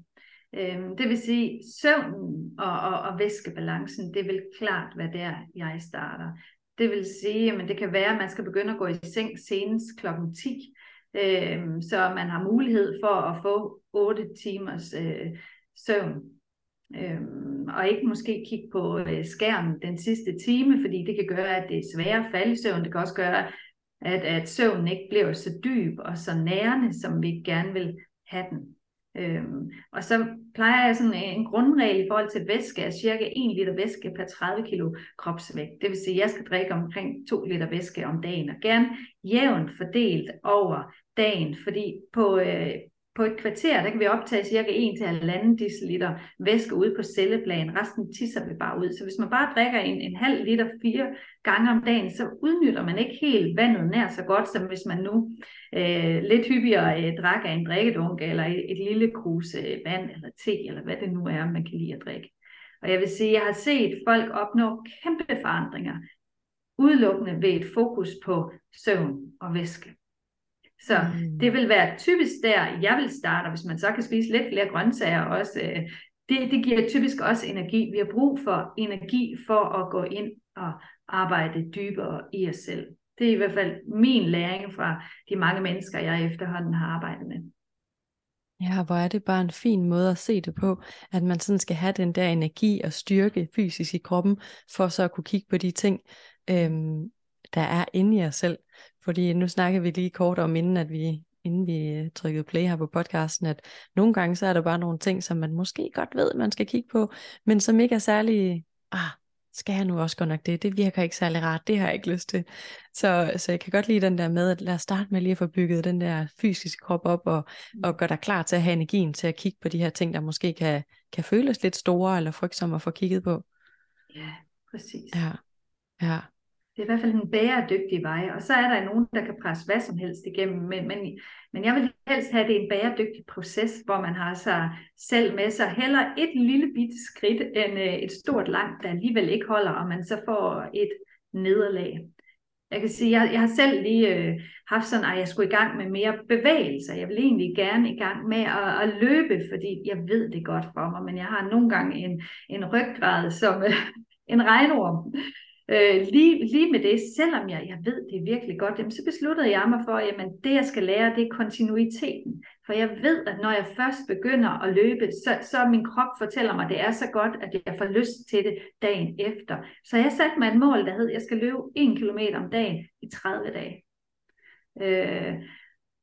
Speaker 2: Øhm, det vil sige, søvnen og, og, og væskebalancen, det vil klart være der, jeg starter. Det vil sige, at det kan være, at man skal begynde at gå i seng senest klokken 10, øhm, så man har mulighed for at få 8 timers øh, søvn Mm. Øhm, og ikke måske kigge på øh, skærmen den sidste time, fordi det kan gøre, at det er sværere at falde i søvn. Det kan også gøre, at, at søvnen ikke bliver så dyb og så nærende, som vi gerne vil have den. Øhm, og så plejer jeg sådan en grundregel i forhold til væske, at cirka 1 liter væske per 30 kilo kropsvægt. Det vil sige, at jeg skal drikke omkring 2 liter væske om dagen, og gerne jævnt fordelt over dagen, fordi på, øh, på et kvarter, der kan vi optage cirka 1-1,5 deciliter væske ude på celleplan. Resten tisser vi bare ud. Så hvis man bare drikker en, en halv liter fire gange om dagen, så udnytter man ikke helt vandet nær så godt, som hvis man nu øh, lidt hyppigere øh, drak af en drikkedunk, eller et, et lille krus øh, vand, eller te, eller hvad det nu er, man kan lide at drikke. Og jeg vil sige, jeg har set folk opnå kæmpe forandringer, udelukkende ved et fokus på søvn og væske. Så mm. det vil være typisk der, jeg vil starte, og hvis man så kan spise lidt flere grøntsager også, øh, det, det giver typisk også energi. Vi har brug for energi for at gå ind og arbejde dybere i os selv. Det er i hvert fald min læring fra de mange mennesker, jeg efterhånden har arbejdet med.
Speaker 1: Ja, hvor er det bare en fin måde at se det på, at man sådan skal have den der energi og styrke fysisk i kroppen, for så at kunne kigge på de ting, øhm, der er inde i os selv. Fordi nu snakker vi lige kort om, inden, at vi, inden vi øh, trykkede play her på podcasten, at nogle gange så er der bare nogle ting, som man måske godt ved, man skal kigge på, men som ikke er særlig, ah, skal jeg nu også godt nok det? Det virker ikke særlig rart, det har jeg ikke lyst til. Så, så jeg kan godt lide den der med, at lad os starte med lige at få bygget den der fysiske krop op, og, og gøre dig klar til at have energien til at kigge på de her ting, der måske kan, kan føles lidt store eller frygtsomme at få kigget på.
Speaker 2: Ja, præcis.
Speaker 1: Ja, ja.
Speaker 2: Det er i hvert fald en bæredygtig vej, og så er der nogen, der kan presse hvad som helst igennem, men, men, men jeg vil helst have, det en bæredygtig proces, hvor man har sig selv med sig. Heller et lille bitte skridt, end øh, et stort langt, der alligevel ikke holder, og man så får et nederlag. Jeg kan sige, jeg, jeg har selv lige øh, haft sådan, at jeg skulle i gang med mere bevægelser. Jeg vil egentlig gerne i gang med at, at løbe, fordi jeg ved det godt for mig, men jeg har nogle gange en, en ryggrad som øh, en regnorm. Øh, lige, lige med det, selvom jeg, jeg ved det virkelig godt, jamen, så besluttede jeg mig for, at jamen, det jeg skal lære, det er kontinuiteten. For jeg ved, at når jeg først begynder at løbe, så, så min krop fortæller mig, at det er så godt, at jeg får lyst til det dagen efter. Så jeg satte mig et mål, der hed, at jeg skal løbe 1 km om dagen i 30 dage. Øh,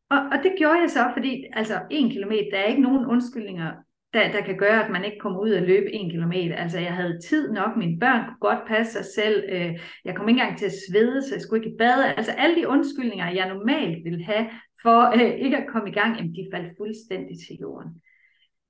Speaker 2: og, og det gjorde jeg så, fordi altså 1 km, der er ikke nogen undskyldninger der, der kan gøre, at man ikke kommer ud og løbe en kilometer. Altså jeg havde tid nok, mine børn kunne godt passe sig selv, øh, jeg kom ikke engang til at svede, så jeg skulle ikke bade. Altså alle de undskyldninger, jeg normalt ville have for øh, ikke at komme i gang, jamen, de faldt fuldstændig til jorden.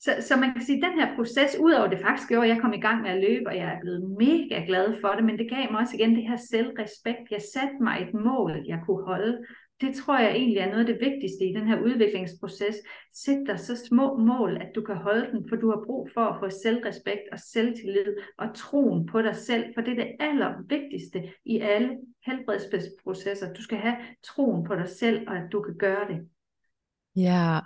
Speaker 2: Så, så man kan sige, at den her proces, udover det faktisk gjorde, at jeg kom i gang med at løbe, og jeg er blevet mega glad for det, men det gav mig også igen det her selvrespekt. Jeg satte mig et mål, jeg kunne holde, det tror jeg egentlig er noget af det vigtigste i den her udviklingsproces. Sæt dig så små mål, at du kan holde den, for du har brug for at få selvrespekt og selvtillid og troen på dig selv, for det er det allervigtigste i alle helbredsprocesser. Du skal have troen på dig selv, og at du kan gøre det.
Speaker 1: Ja,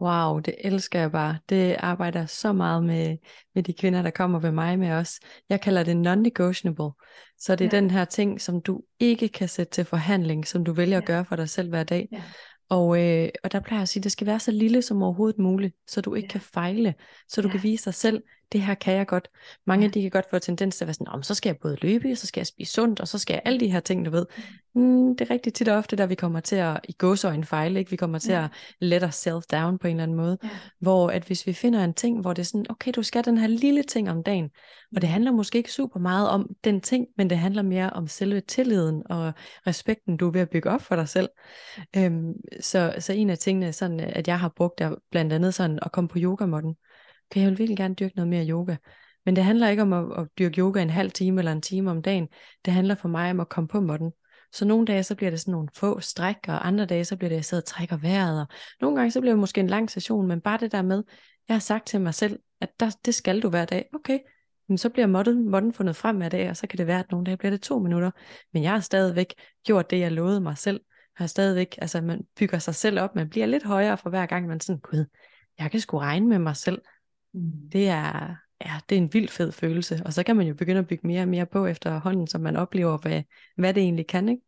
Speaker 1: Wow, det elsker jeg bare. Det arbejder så meget med, med de kvinder, der kommer ved mig med os. Jeg kalder det non-negotiable. Så det er ja. den her ting, som du ikke kan sætte til forhandling, som du vælger ja. at gøre for dig selv hver dag. Ja. Og, øh, og der plejer jeg at sige, at det skal være så lille som overhovedet muligt, så du ikke ja. kan fejle, så du ja. kan vise dig selv, det her kan jeg godt. Mange ja. de kan godt få tendens til at være sådan, så skal jeg både løbe, så skal jeg spise sundt, og så skal jeg alle de her ting, du ved. Mm. mm, det er rigtig tit og ofte, der vi kommer til at i gåsøjne fejle, ikke? vi kommer til ja. at let os self down på en eller anden måde, ja. hvor at hvis vi finder en ting, hvor det er sådan, okay, du skal den her lille ting om dagen, og det mm. handler måske ikke super meget om den ting, men det handler mere om selve tilliden og respekten, du er ved at bygge op for dig selv. Øhm, så, så en af tingene, sådan, at jeg har brugt, er blandt andet sådan at komme på yogamåtten okay, jeg vil virkelig gerne dyrke noget mere yoga. Men det handler ikke om at, at dyrke yoga en halv time eller en time om dagen. Det handler for mig om at komme på måtten. Så nogle dage, så bliver det sådan nogle få stræk, og andre dage, så bliver det, at jeg sidder og trækker vejret. Og nogle gange, så bliver det måske en lang session, men bare det der med, jeg har sagt til mig selv, at der, det skal du hver dag. Okay, men så bliver måtten, måtten fundet frem hver dag, og så kan det være, at nogle dage bliver det to minutter. Men jeg har stadigvæk gjort det, jeg lovede mig selv. Jeg har stadigvæk, altså man bygger sig selv op, man bliver lidt højere for hver gang, man sådan, gud, jeg kan sgu regne med mig selv. Mm. Det er, ja, det er en vild fed følelse, og så kan man jo begynde at bygge mere og mere på efterhånden, så man oplever, hvad, hvad det egentlig kan, ikke?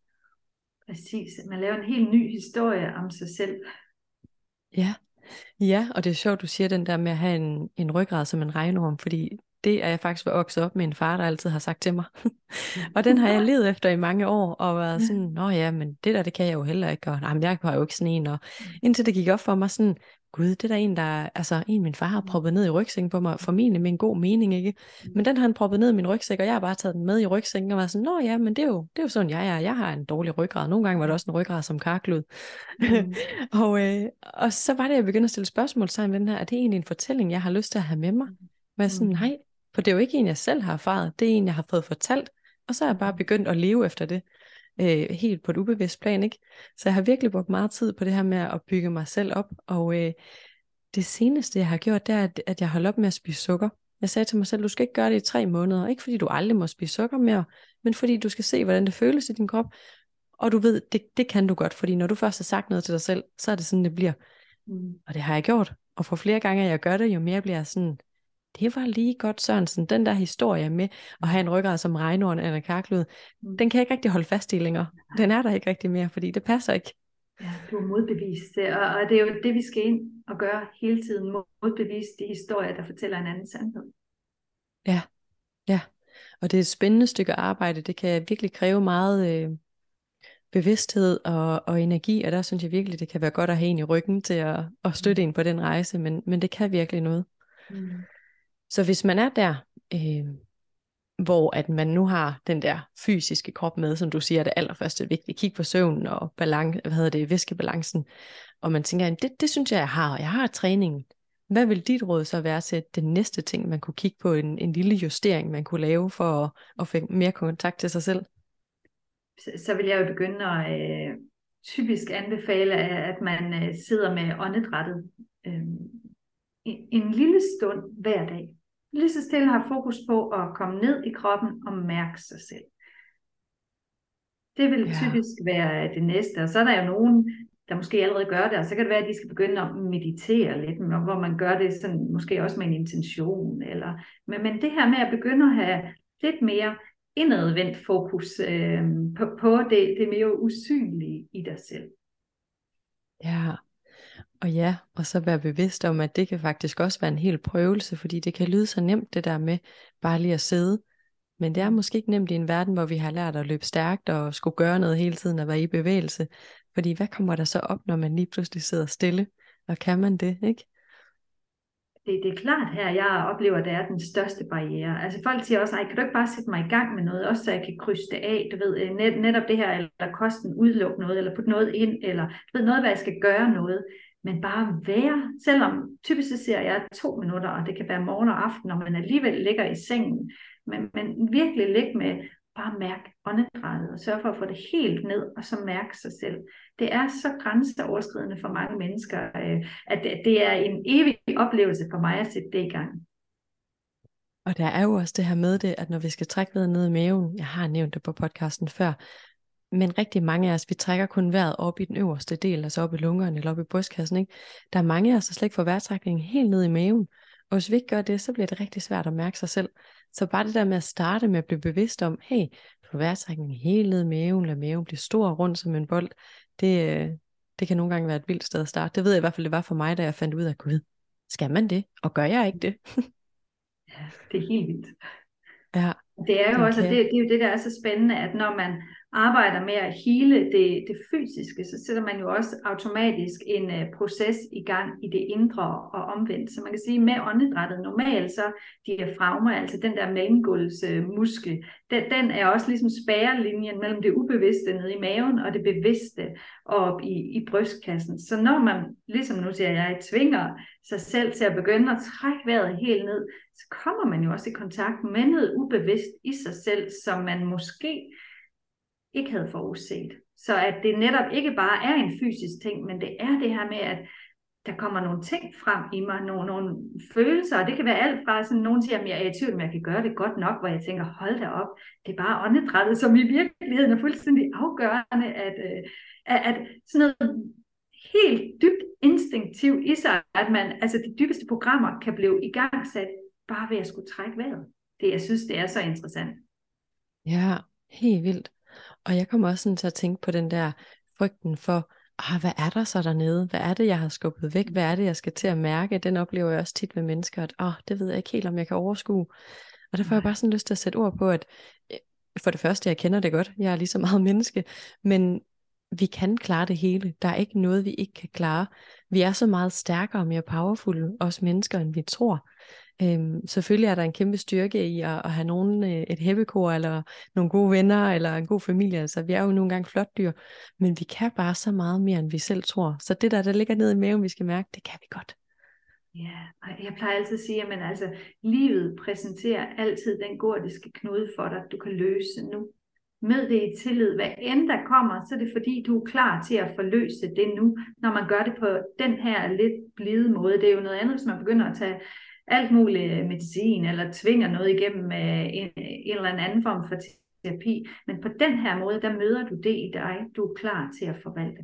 Speaker 2: Præcis, man laver en helt ny historie om sig selv.
Speaker 1: Ja, Ja, og det er sjovt, du siger den der med at have en, en ryggrad som en regnorm, fordi det er jeg faktisk vokset op med en far, der altid har sagt til mig. [laughs] og den har jeg levet efter i mange år, og været sådan, nå ja, men det der, det kan jeg jo heller ikke, og nej, men jeg har jo ikke sådan en, og indtil det gik op for mig sådan, gud, det er der en, der, altså en min far har proppet ned i rygsækken på mig, formentlig med en god mening, ikke? Men den har han proppet ned i min rygsæk, og jeg har bare taget den med i rygsækken, og været sådan, nå ja, men det er jo, det er jo sådan, jeg er, jeg har en dårlig ryggrad, nogle gange var det også en ryggrad som karklud. Mm. [laughs] og, øh, og så var det, jeg begyndte at stille spørgsmål sammen med den her, er det egentlig en fortælling, jeg har lyst til at have med mig? Men sådan, mm. nej, for det er jo ikke en, jeg selv har erfaret, det er en, jeg har fået fortalt, og så er jeg bare begyndt at leve efter det, øh, helt på et ubevidst plan, ikke? Så jeg har virkelig brugt meget tid på det her med at bygge mig selv op, og øh, det seneste, jeg har gjort, det er, at jeg holdt op med at spise sukker. Jeg sagde til mig selv, du skal ikke gøre det i tre måneder, ikke fordi du aldrig må spise sukker mere, men fordi du skal se, hvordan det føles i din krop, og du ved, det, det kan du godt, fordi når du først har sagt noget til dig selv, så er det sådan, det bliver. Mm. Og det har jeg gjort, og for flere gange, jeg gør det, jo mere bliver jeg sådan, det var lige godt Sørensen, den der historie med at have en ryggrad som regnorden eller karklud, mm. den kan jeg ikke rigtig holde fast i længere. Den er der ikke rigtig mere, fordi det passer ikke.
Speaker 2: Ja, du er modbevist, og, og det er jo det, vi skal ind og gøre hele tiden, modbevist de historier, der fortæller en anden sandhed.
Speaker 1: Ja, ja. Og det er et spændende stykke arbejde, det kan virkelig kræve meget øh, bevidsthed og, og energi, og der synes jeg virkelig, det kan være godt at have en i ryggen til at, at støtte mm. en på den rejse, men, men det kan virkelig noget. Mm. Så hvis man er der, øh, hvor at man nu har den der fysiske krop med, som du siger, det allerførste vigtige, kig på søvnen og balance, hvad hedder det, væskebalancen, og man tænker, det, det synes jeg, jeg har, jeg har træningen. Hvad vil dit råd så være til den næste ting, man kunne kigge på, en, en lille justering, man kunne lave for at, at få mere kontakt til sig selv?
Speaker 2: Så, så vil jeg jo begynde at øh, typisk anbefale, at man øh, sidder med åndedrættet øh, en, en lille stund hver dag lige så stille har fokus på at komme ned i kroppen og mærke sig selv. Det vil ja. typisk være det næste, og så er der jo nogen, der måske allerede gør det, og så kan det være, at de skal begynde at meditere lidt, hvor man gør det sådan, måske også med en intention. Eller, men, men det her med at begynde at have lidt mere indadvendt fokus øh, på, på det, det mere usynlige i dig selv.
Speaker 1: Ja, og ja, og så være bevidst om, at det kan faktisk også være en hel prøvelse, fordi det kan lyde så nemt det der med bare lige at sidde. Men det er måske ikke nemt i en verden, hvor vi har lært at løbe stærkt og skulle gøre noget hele tiden og være i bevægelse. Fordi hvad kommer der så op, når man lige pludselig sidder stille? Og kan man det, ikke?
Speaker 2: Det, det er klart her, jeg oplever, at det er den største barriere. Altså folk siger også, kan du ikke bare sætte mig i gang med noget, også så jeg kan krydse det af, du ved, øh, net, netop det her, eller kosten udelukke noget, eller putte noget ind, eller du ved, noget, hvad jeg skal gøre noget men bare være, selvom typisk så ser jeg to minutter, og det kan være morgen og aften, når man alligevel ligger i sengen, men, men virkelig ligge med bare mærke åndedrættet og sørge for at få det helt ned, og så mærke sig selv. Det er så grænseoverskridende for mange mennesker, øh, at det er en evig oplevelse for mig at sætte det i gang.
Speaker 1: Og der er jo også det her med det, at når vi skal trække vejret ned i maven, jeg har nævnt det på podcasten før, men rigtig mange af os, vi trækker kun vejret op i den øverste del, altså op i lungerne eller op i brystkassen. Ikke? Der er mange af os, der slet ikke får vejrtrækningen helt ned i maven. Og hvis vi ikke gør det, så bliver det rigtig svært at mærke sig selv. Så bare det der med at starte med at blive bevidst om, hey, få vejrtrækningen helt ned i maven, lad maven blive stor og rund som en bold, det, øh, det kan nogle gange være et vildt sted at starte. Det ved jeg i hvert fald, det var for mig, da jeg fandt ud af, gud, skal man det? Og gør jeg ikke det?
Speaker 2: ja, det er helt vildt.
Speaker 1: Ja.
Speaker 2: Det er jo okay. også, det, det er jo det, der er så spændende, at når man arbejder med at hele det, det fysiske, så sætter man jo også automatisk en uh, proces i gang i det indre og omvendt. Så man kan sige, med åndedrættet normalt, så diafragma, altså den der mellemgulvsmuskel, øh, uh, den, den er også ligesom spærrelinjen mellem det ubevidste nede i maven og det bevidste op i, i brystkassen. Så når man, ligesom nu siger jeg, tvinger sig selv til at begynde at trække vejret helt ned, så kommer man jo også i kontakt med noget ubevidst i sig selv, som man måske ikke havde forudset. Så at det netop ikke bare er en fysisk ting, men det er det her med, at der kommer nogle ting frem i mig, nogle, nogle følelser, og det kan være alt fra, sådan nogen siger, at jeg er i tvivl, men jeg kan gøre det godt nok, hvor jeg tænker, hold da op, det er bare åndedrættet, som i virkeligheden er fuldstændig afgørende, at, øh, at, at sådan noget helt dybt instinktivt i sig, at man, altså de dybeste programmer kan blive igangsat bare ved at skulle trække vejret. Det, jeg synes, det er så interessant.
Speaker 1: Ja, helt vildt. Og jeg kommer også sådan til at tænke på den der frygten for ah, hvad er der så dernede? Hvad er det, jeg har skubbet væk? Hvad er det, jeg skal til at mærke? Den oplever jeg også tit med mennesker, at oh, det ved jeg ikke helt, om jeg kan overskue. Og der får jeg bare sådan lyst til at sætte ord på, at øh, for det første, jeg kender det godt. Jeg er lige så meget [laughs] menneske. Men vi kan klare det hele. Der er ikke noget, vi ikke kan klare. Vi er så meget stærkere og mere powerful, os mennesker, end vi tror. Øhm, selvfølgelig er der en kæmpe styrke i at, at have nogen, øh, et hæppekor, eller nogle gode venner, eller en god familie. Altså, vi er jo nogle gange flot dyr, men vi kan bare så meget mere, end vi selv tror. Så det der, der ligger nede i maven, vi skal mærke, det kan vi godt.
Speaker 2: Ja, og jeg plejer altid at sige, at altså, livet præsenterer altid den gordiske knude for dig, du kan løse nu. Med det i tillid. Hvad end der kommer, så er det fordi, du er klar til at forløse det nu, når man gør det på den her lidt blide måde. Det er jo noget andet, hvis man begynder at tage alt muligt øh, medicin, eller tvinger noget igennem med en, en eller anden form for terapi. Men på den her måde, der møder du det i dig, du er klar til at forvalte.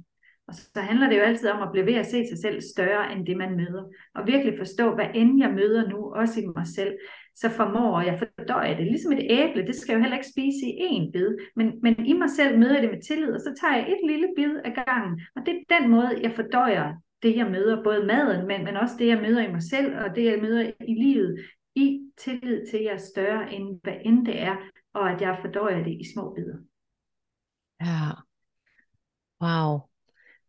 Speaker 2: Og så handler det jo altid om at blive ved at se sig selv større end det, man møder. Og virkelig forstå, hvad end jeg møder nu, også i mig selv, så formår jeg fordøje det. Ligesom et æble, det skal jeg jo heller ikke spise i én bid. Men, men i mig selv møder jeg det med tillid, og så tager jeg et lille bid af gangen. Og det er den måde, jeg fordøjer det, jeg møder, både maden, men, men også det, jeg møder i mig selv, og det, jeg møder i livet, i tillid til, at jeg er større, end hvad end det er, og at jeg fordøjer det i små bidder.
Speaker 1: Ja. Wow.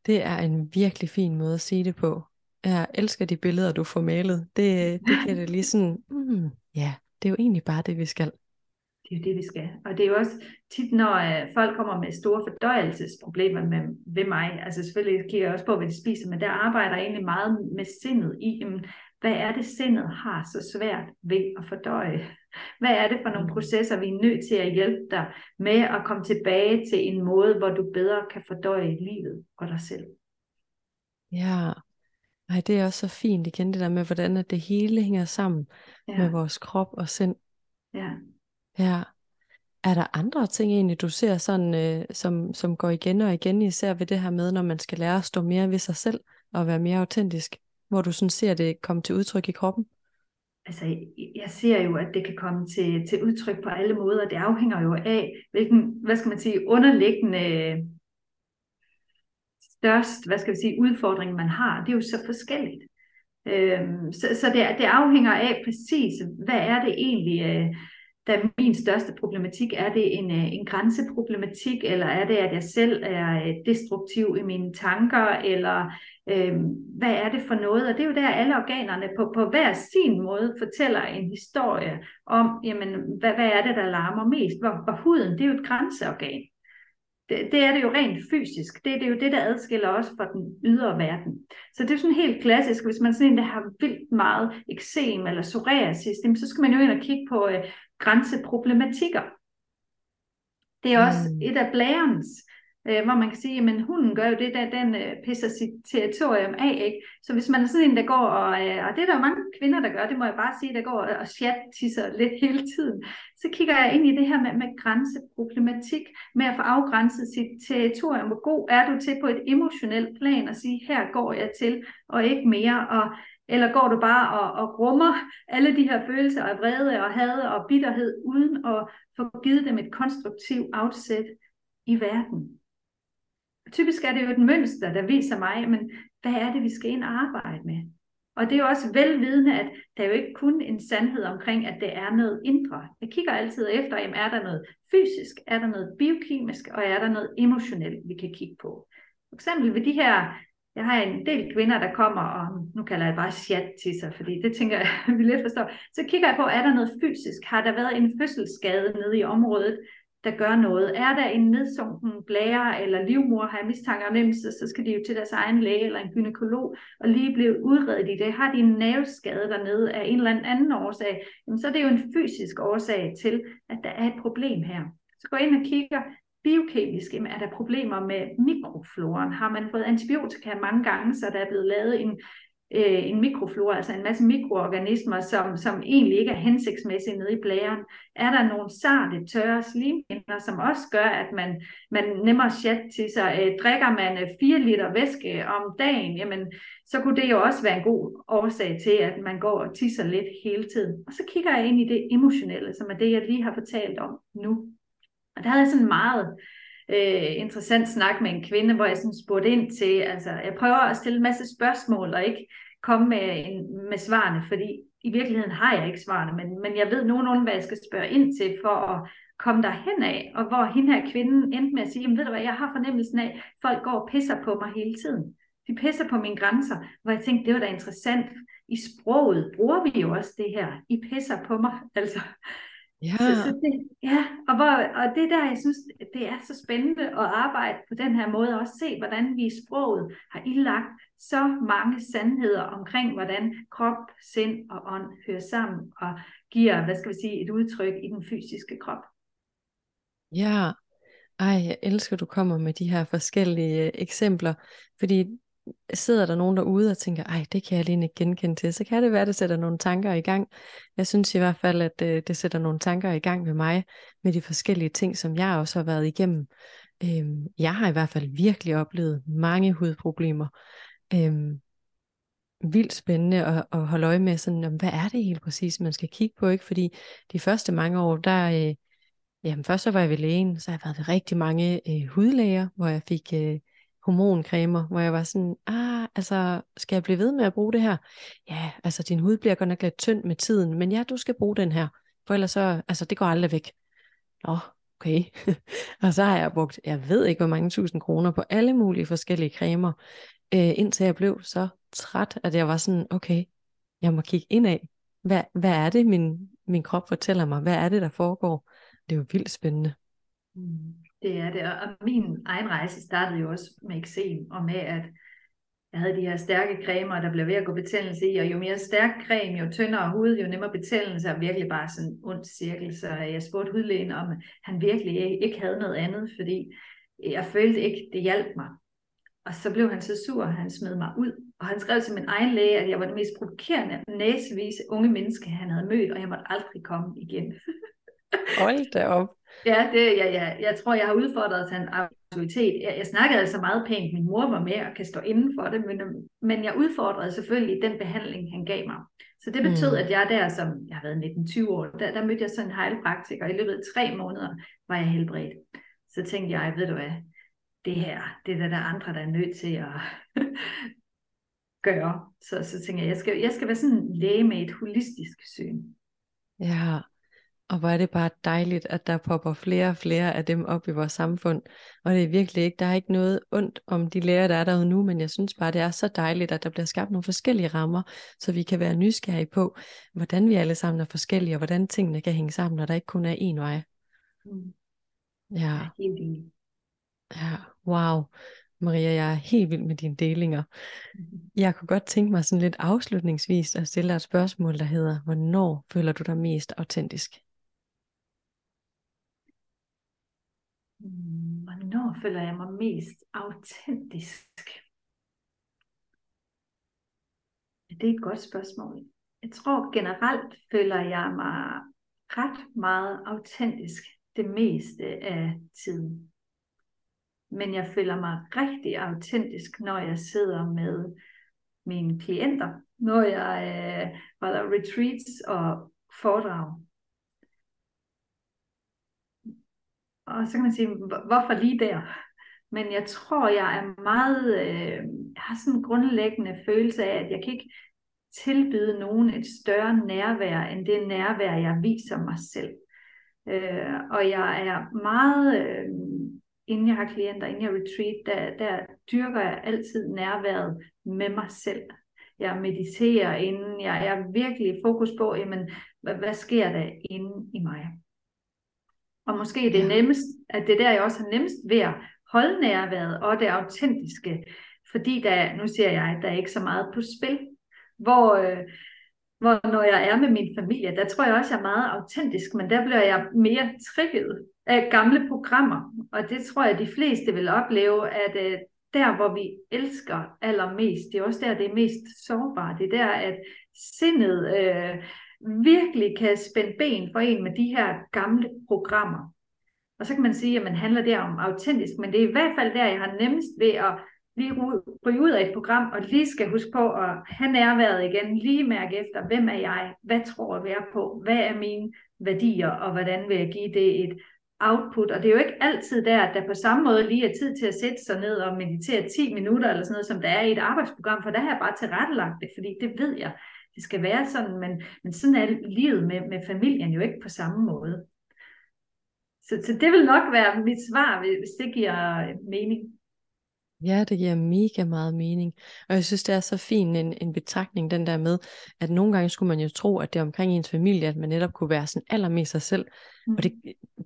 Speaker 1: Det er en virkelig fin måde at sige det på. Jeg elsker de billeder, du får malet. Det, det kan det lige sådan, mm, ja, det er jo egentlig bare det, vi skal.
Speaker 2: Det er jo det, vi skal. Og det er jo også tit, når uh, folk kommer med store fordøjelsesproblemer med, ved mig, altså selvfølgelig kigger jeg også på, hvad de spiser, men der arbejder jeg egentlig meget med sindet i, jamen, hvad er det, sindet har så svært ved at fordøje? Hvad er det for nogle processer, vi er nødt til at hjælpe dig med at komme tilbage til en måde, hvor du bedre kan fordøje livet og dig selv?
Speaker 1: Ja, Ej, det er også så fint igen det der med, hvordan det hele hænger sammen ja. med vores krop og sind.
Speaker 2: Ja.
Speaker 1: Ja. Er der andre ting egentlig, du ser sådan, øh, som, som går igen og igen, især ved det her med, når man skal lære at stå mere ved sig selv og være mere autentisk, hvor du sådan ser det komme til udtryk i kroppen?
Speaker 2: altså, jeg ser jo, at det kan komme til, til udtryk på alle måder. Det afhænger jo af, hvilken, hvad skal man sige, underliggende størst, hvad skal vi sige, udfordring man har. Det er jo så forskelligt. Øhm, så så det, det afhænger af præcis, hvad er det egentlig, øh, da min største problematik? Er det en, øh, en grænseproblematik, eller er det, at jeg selv er øh, destruktiv i mine tanker, eller øh, hvad er det for noget? Og det er jo der, alle organerne på, på hver sin måde fortæller en historie om, jamen, hvad, hvad er det, der larmer mest? Hvor, hvor huden, det er jo et grænseorgan. Det, det er det jo rent fysisk. Det, det er jo det, der adskiller os fra den ydre verden. Så det er jo sådan helt klassisk, hvis man sådan en, der har vildt meget eksem eller psoriasis, så skal man jo ind og kigge på øh, grænseproblematikker. Det er også mm. et af blærens øh, hvor man kan sige, at hunden gør jo det, der den øh, pisser sit territorium af. Ikke? Så hvis man er sådan en, der går, og, øh, og det er der jo mange kvinder, der gør, det må jeg bare sige, der går og, og chat-tisser lidt [laughs] hele tiden, så kigger jeg ind i det her med, med grænseproblematik, med at få afgrænset sit territorium. Hvor god er du til på et emotionelt plan at sige, her går jeg til, og ikke mere, og eller går du bare og, og rummer alle de her følelser af vrede og had og bitterhed, uden at få givet dem et konstruktivt afsæt i verden? typisk er det jo et mønster, der viser mig, men hvad er det, vi skal ind og arbejde med? Og det er jo også velvidende, at der er jo ikke kun en sandhed omkring, at det er noget indre. Jeg kigger altid efter, jamen, er der noget fysisk, er der noget biokemisk, og er der noget emotionelt, vi kan kigge på. For eksempel ved de her, jeg har en del kvinder, der kommer, og nu kalder jeg bare chat til sig, fordi det tænker jeg, [laughs] vi lidt forstår. Så kigger jeg på, er der noget fysisk? Har der været en fødselsskade nede i området? der gør noget. Er der en nedsunken blære eller livmor, har jeg mistanke om dem, så, så skal de jo til deres egen læge eller en gynekolog og lige blive udredet i det. Har de en nerveskade dernede af en eller anden årsag, jamen, så er det jo en fysisk årsag til, at der er et problem her. Så gå ind og kigger biokemisk, jamen, er der problemer med mikrofloren? Har man fået antibiotika mange gange, så der er blevet lavet en øh, en mikroflora, altså en masse mikroorganismer, som, som egentlig ikke er hensigtsmæssige nede i blæren. Er der nogle sarte, tørre slimhinder, som også gør, at man, man nemmere chat til sig? Øh, drikker man øh, 4 liter væske om dagen, jamen, så kunne det jo også være en god årsag til, at man går og tisser lidt hele tiden. Og så kigger jeg ind i det emotionelle, som er det, jeg lige har fortalt om nu. Og der havde jeg sådan meget øh, interessant snak med en kvinde, hvor jeg sådan spurgte ind til, altså jeg prøver at stille en masse spørgsmål, og ikke komme med, en, med svarene, fordi i virkeligheden har jeg ikke svarene, men, men jeg ved nogenlunde, hvad jeg skal spørge ind til, for at komme derhen af, og hvor hende her kvinden endte med at sige, ved du hvad, jeg har fornemmelsen af, at folk går og pisser på mig hele tiden. De pisser på mine grænser, hvor jeg tænkte, det var da interessant. I sproget bruger vi jo også det her. I pisser på mig. Altså,
Speaker 1: Ja,
Speaker 2: så, så det, ja, og, hvor, og det der, jeg synes, det er så spændende at arbejde på den her måde, og også se, hvordan vi i sproget har indlagt så mange sandheder omkring, hvordan krop, sind og ånd hører sammen, og giver, hvad skal vi sige, et udtryk i den fysiske krop.
Speaker 1: ja. Ej, jeg elsker, at du kommer med de her forskellige øh, eksempler, fordi sidder der nogen derude og tænker, ej, det kan jeg lige ikke genkende til, så kan det være, at det sætter nogle tanker i gang. Jeg synes i hvert fald, at øh, det sætter nogle tanker i gang med mig, med de forskellige ting, som jeg også har været igennem. Øhm, jeg har i hvert fald virkelig oplevet mange hudproblemer. Øhm, vildt spændende at, at holde øje med, sådan, hvad er det helt præcis, man skal kigge på, ikke? Fordi de første mange år, der, øh, jamen først så var jeg ved lægen, så har jeg været ved rigtig mange øh, hudlæger, hvor jeg fik øh, hormoncremer, hvor jeg var sådan, ah, altså, skal jeg blive ved med at bruge det her? Ja, altså, din hud bliver godt nok lidt tynd med tiden, men ja, du skal bruge den her, for ellers så, altså, det går aldrig væk. Nå, okay. [laughs] og så har jeg brugt, jeg ved ikke, hvor mange tusind kroner på alle mulige forskellige cremer, øh, indtil jeg blev så træt, at jeg var sådan, okay, jeg må kigge ind af. Hvad, hvad er det, min, min krop fortæller mig? Hvad er det, der foregår? Det er jo vildt spændende.
Speaker 2: Mm. Det er det, og min egen rejse startede jo også med eksem, og med at jeg havde de her stærke cremer, der blev ved at gå betændelse i, og jo mere stærk creme, jo tyndere hud, jo nemmere betændelse, og virkelig bare sådan en ond cirkel. Så jeg spurgte hudlægen om, han virkelig ikke havde noget andet, fordi jeg følte ikke, det hjalp mig. Og så blev han så sur, at han smed mig ud. Og han skrev til min egen læge, at jeg var den mest provokerende, næsevise unge menneske, han havde mødt, og jeg måtte aldrig komme igen. [laughs]
Speaker 1: Hold da op.
Speaker 2: Ja, det, ja, ja, jeg tror, jeg har udfordret en autoritet. Jeg, jeg snakkede altså meget pænt. Min mor var med og kan stå inden for det, men, men jeg udfordrede selvfølgelig den behandling, han gav mig. Så det betød, mm. at jeg der, som jeg har været 19-20 år, der, der mødte jeg sådan en heilpraktiker, og i løbet af tre måneder var jeg helbredt. Så tænkte jeg, ved du hvad, det her, det er der, der andre, der er nødt til at [laughs] gøre. Så, så tænkte jeg, jeg skal, jeg skal være sådan en læge med et holistisk syn.
Speaker 1: Ja, og hvor er det bare dejligt, at der popper flere og flere af dem op i vores samfund. Og det er virkelig ikke, der er ikke noget ondt om de lærer, der er derude nu, men jeg synes bare, det er så dejligt, at der bliver skabt nogle forskellige rammer, så vi kan være nysgerrige på, hvordan vi alle sammen er forskellige, og hvordan tingene kan hænge sammen, når der ikke kun er én vej.
Speaker 2: Mm.
Speaker 1: Ja, ja, wow. Maria, jeg er helt vild med dine delinger. Jeg kunne godt tænke mig sådan lidt afslutningsvis at stille dig et spørgsmål, der hedder, hvornår føler du dig mest autentisk?
Speaker 2: Hvornår føler jeg mig mest autentisk? Det er et godt spørgsmål. Jeg tror generelt føler jeg mig ret meget autentisk det meste af tiden. Men jeg føler mig rigtig autentisk, når jeg sidder med mine klienter, når jeg øh, holder retreats og foredrag. Og så kan man sige, hvorfor lige der? Men jeg tror, jeg er meget, øh, jeg har sådan en grundlæggende følelse af, at jeg kan ikke tilbyde nogen et større nærvær, end det nærvær, jeg viser mig selv. Øh, og jeg er meget, øh, inden jeg har klienter, inden jeg retreat, der, der dyrker jeg altid nærværet med mig selv. Jeg mediterer inden, jeg er virkelig i fokus på, jamen, hvad, hvad sker der inde i mig? Og måske det nemmest, at det er der, jeg også har nemmest ved at holde nærværet og det autentiske, fordi der, nu siger jeg, at der er ikke så meget på spil. Hvor, øh, hvor når jeg er med min familie, der tror jeg også, jeg er meget autentisk, men der bliver jeg mere trigget af gamle programmer. Og det tror jeg, de fleste vil opleve, at øh, der, hvor vi elsker allermest, det er også der, det er mest sårbart. Det er der, at sindet øh, virkelig kan spænde ben for en med de her gamle programmer. Og så kan man sige, at man handler der om autentisk, men det er i hvert fald der, jeg har nemmest ved at lige ryge ud af et program, og lige skal huske på at have nærværet igen, lige mærke efter, hvem er jeg, hvad tror jeg på, hvad er mine værdier, og hvordan vil jeg give det et output, og det er jo ikke altid der, at der på samme måde lige er tid til at sætte sig ned og meditere 10 minutter eller sådan noget, som der er i et arbejdsprogram, for der har jeg bare tilrettelagt det, fordi det ved jeg, det skal være sådan, men, men sådan er livet med, med familien jo ikke på samme måde. Så, så det vil nok være mit svar, hvis det giver øh, mening.
Speaker 1: Ja, det giver mega meget mening. Og jeg synes, det er så fin en, en betragtning, den der med, at nogle gange skulle man jo tro, at det er omkring ens familie, at man netop kunne være sådan allermest sig selv. Mm. Og det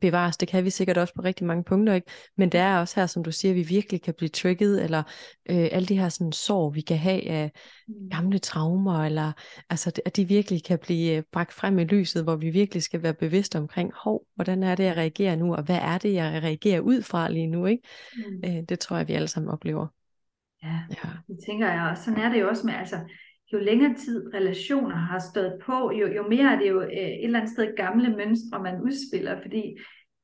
Speaker 1: bevares, det kan vi sikkert også på rigtig mange punkter, ikke? Men det er også her, som du siger, vi virkelig kan blive trigget, eller øh, alle de her sådan sår, vi kan have af mm. gamle traumer, eller altså, at de virkelig kan blive øh, bragt frem i lyset, hvor vi virkelig skal være bevidste omkring, hov, hvordan er det, jeg reagerer nu, og hvad er det, jeg reagerer ud fra lige nu, ikke? Mm. Øh, det tror jeg, vi alle sammen oplever.
Speaker 2: Ja, ja. det tænker jeg også. Sådan er det jo også med, altså, jo længere tid relationer har stået på, jo, jo mere er det jo øh, et eller andet sted gamle mønstre, man udspiller, fordi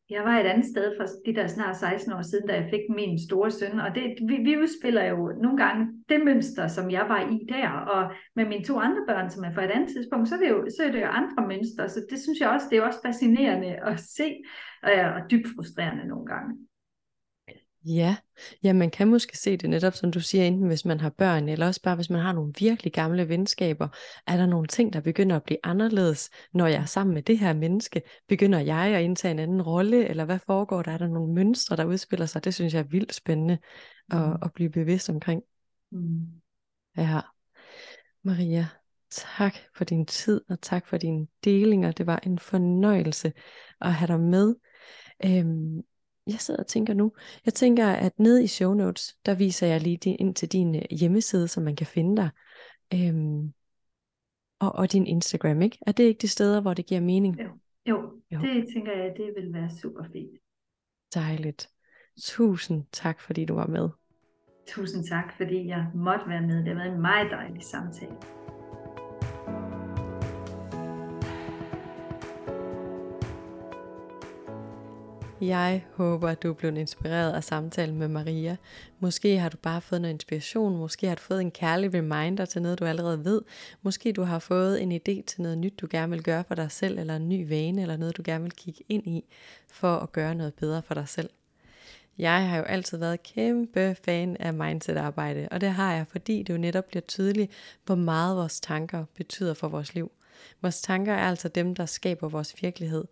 Speaker 2: jeg var et andet sted for de der snart 16 år siden, da jeg fik min store søn, og det, vi, vi udspiller jo nogle gange det mønster, som jeg var i der, og med mine to andre børn, som er fra et andet tidspunkt, så er det jo, så er det jo andre mønstre, så det synes jeg også, det er også fascinerende at se, øh, og dybt frustrerende nogle gange.
Speaker 1: Ja, ja, man kan måske se det netop, som du siger, enten hvis man har børn, eller også bare hvis man har nogle virkelig gamle venskaber. Er der nogle ting, der begynder at blive anderledes, når jeg er sammen med det her menneske? Begynder jeg at indtage en anden rolle, eller hvad foregår der? Er der nogle mønstre, der udspiller sig? Det synes jeg er vildt spændende at, mm. at blive bevidst omkring. Mm. Ja. Maria, tak for din tid, og tak for dine delinger. Det var en fornøjelse at have dig med. Øhm, jeg sidder og tænker nu, jeg tænker, at nede i show notes, der viser jeg lige ind til din øh, hjemmeside, så man kan finde dig. Øhm, og, og din Instagram, ikke? Er det ikke de steder, hvor det giver mening?
Speaker 2: Jo, jo, jo. det tænker jeg, det vil være super fint.
Speaker 1: Dejligt. Tusind tak, fordi du var med.
Speaker 2: Tusind tak, fordi jeg måtte være med. Det har været en meget dejlig samtale.
Speaker 1: Jeg håber, at du er blevet inspireret af samtalen med Maria. Måske har du bare fået noget inspiration, måske har du fået en kærlig reminder til noget, du allerede ved. Måske du har fået en idé til noget nyt, du gerne vil gøre for dig selv, eller en ny vane, eller noget, du gerne vil kigge ind i, for at gøre noget bedre for dig selv. Jeg har jo altid været kæmpe fan af mindset-arbejde, og det har jeg, fordi det jo netop bliver tydeligt, hvor meget vores tanker betyder for vores liv. Vores tanker er altså dem, der skaber vores virkelighed.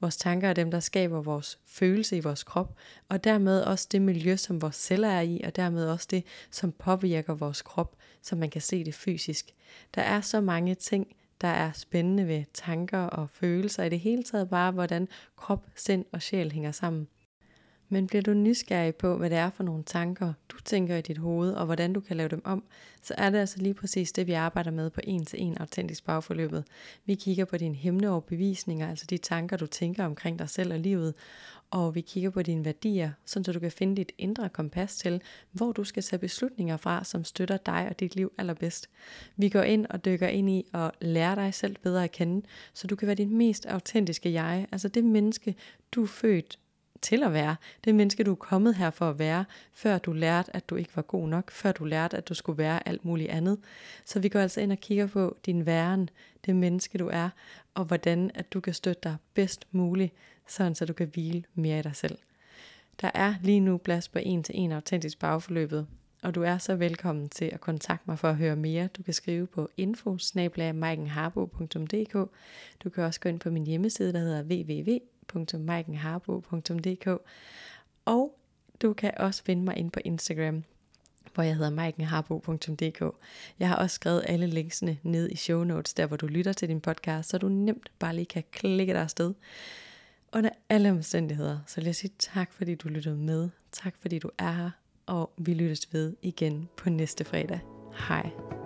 Speaker 1: Vores tanker er dem, der skaber vores følelse i vores krop, og dermed også det miljø, som vores celler er i, og dermed også det, som påvirker vores krop, så man kan se det fysisk. Der er så mange ting, der er spændende ved tanker og følelser, i det hele taget bare, hvordan krop, sind og sjæl hænger sammen. Men bliver du nysgerrig på, hvad det er for nogle tanker, du tænker i dit hoved, og hvordan du kan lave dem om, så er det altså lige præcis det, vi arbejder med på en til en autentisk bagforløbet. Vi kigger på dine overbevisninger, altså de tanker, du tænker omkring dig selv og livet, og vi kigger på dine værdier, så du kan finde dit indre kompas til, hvor du skal tage beslutninger fra, som støtter dig og dit liv allerbedst. Vi går ind og dykker ind i at lære dig selv bedre at kende, så du kan være dit mest autentiske jeg, altså det menneske, du er født til at være. Det menneske, du er kommet her for at være, før du lærte, at du ikke var god nok, før du lærte, at du skulle være alt muligt andet. Så vi går altså ind og kigger på din væren, det menneske, du er, og hvordan at du kan støtte dig bedst muligt, sådan så du kan hvile mere i dig selv. Der er lige nu plads på en til en autentisk bagforløbet, og du er så velkommen til at kontakte mig for at høre mere. Du kan skrive på info Du kan også gå ind på min hjemmeside, der hedder www www.maikenharbo.dk Og du kan også finde mig ind på Instagram, hvor jeg hedder maikenharbo.dk. Jeg har også skrevet alle linksene ned i show notes, der hvor du lytter til din podcast, så du nemt bare lige kan klikke dig afsted. Under alle omstændigheder, så vil jeg sige tak, fordi du lyttede med. Tak, fordi du er her, og vi lyttes ved igen på næste fredag. Hej.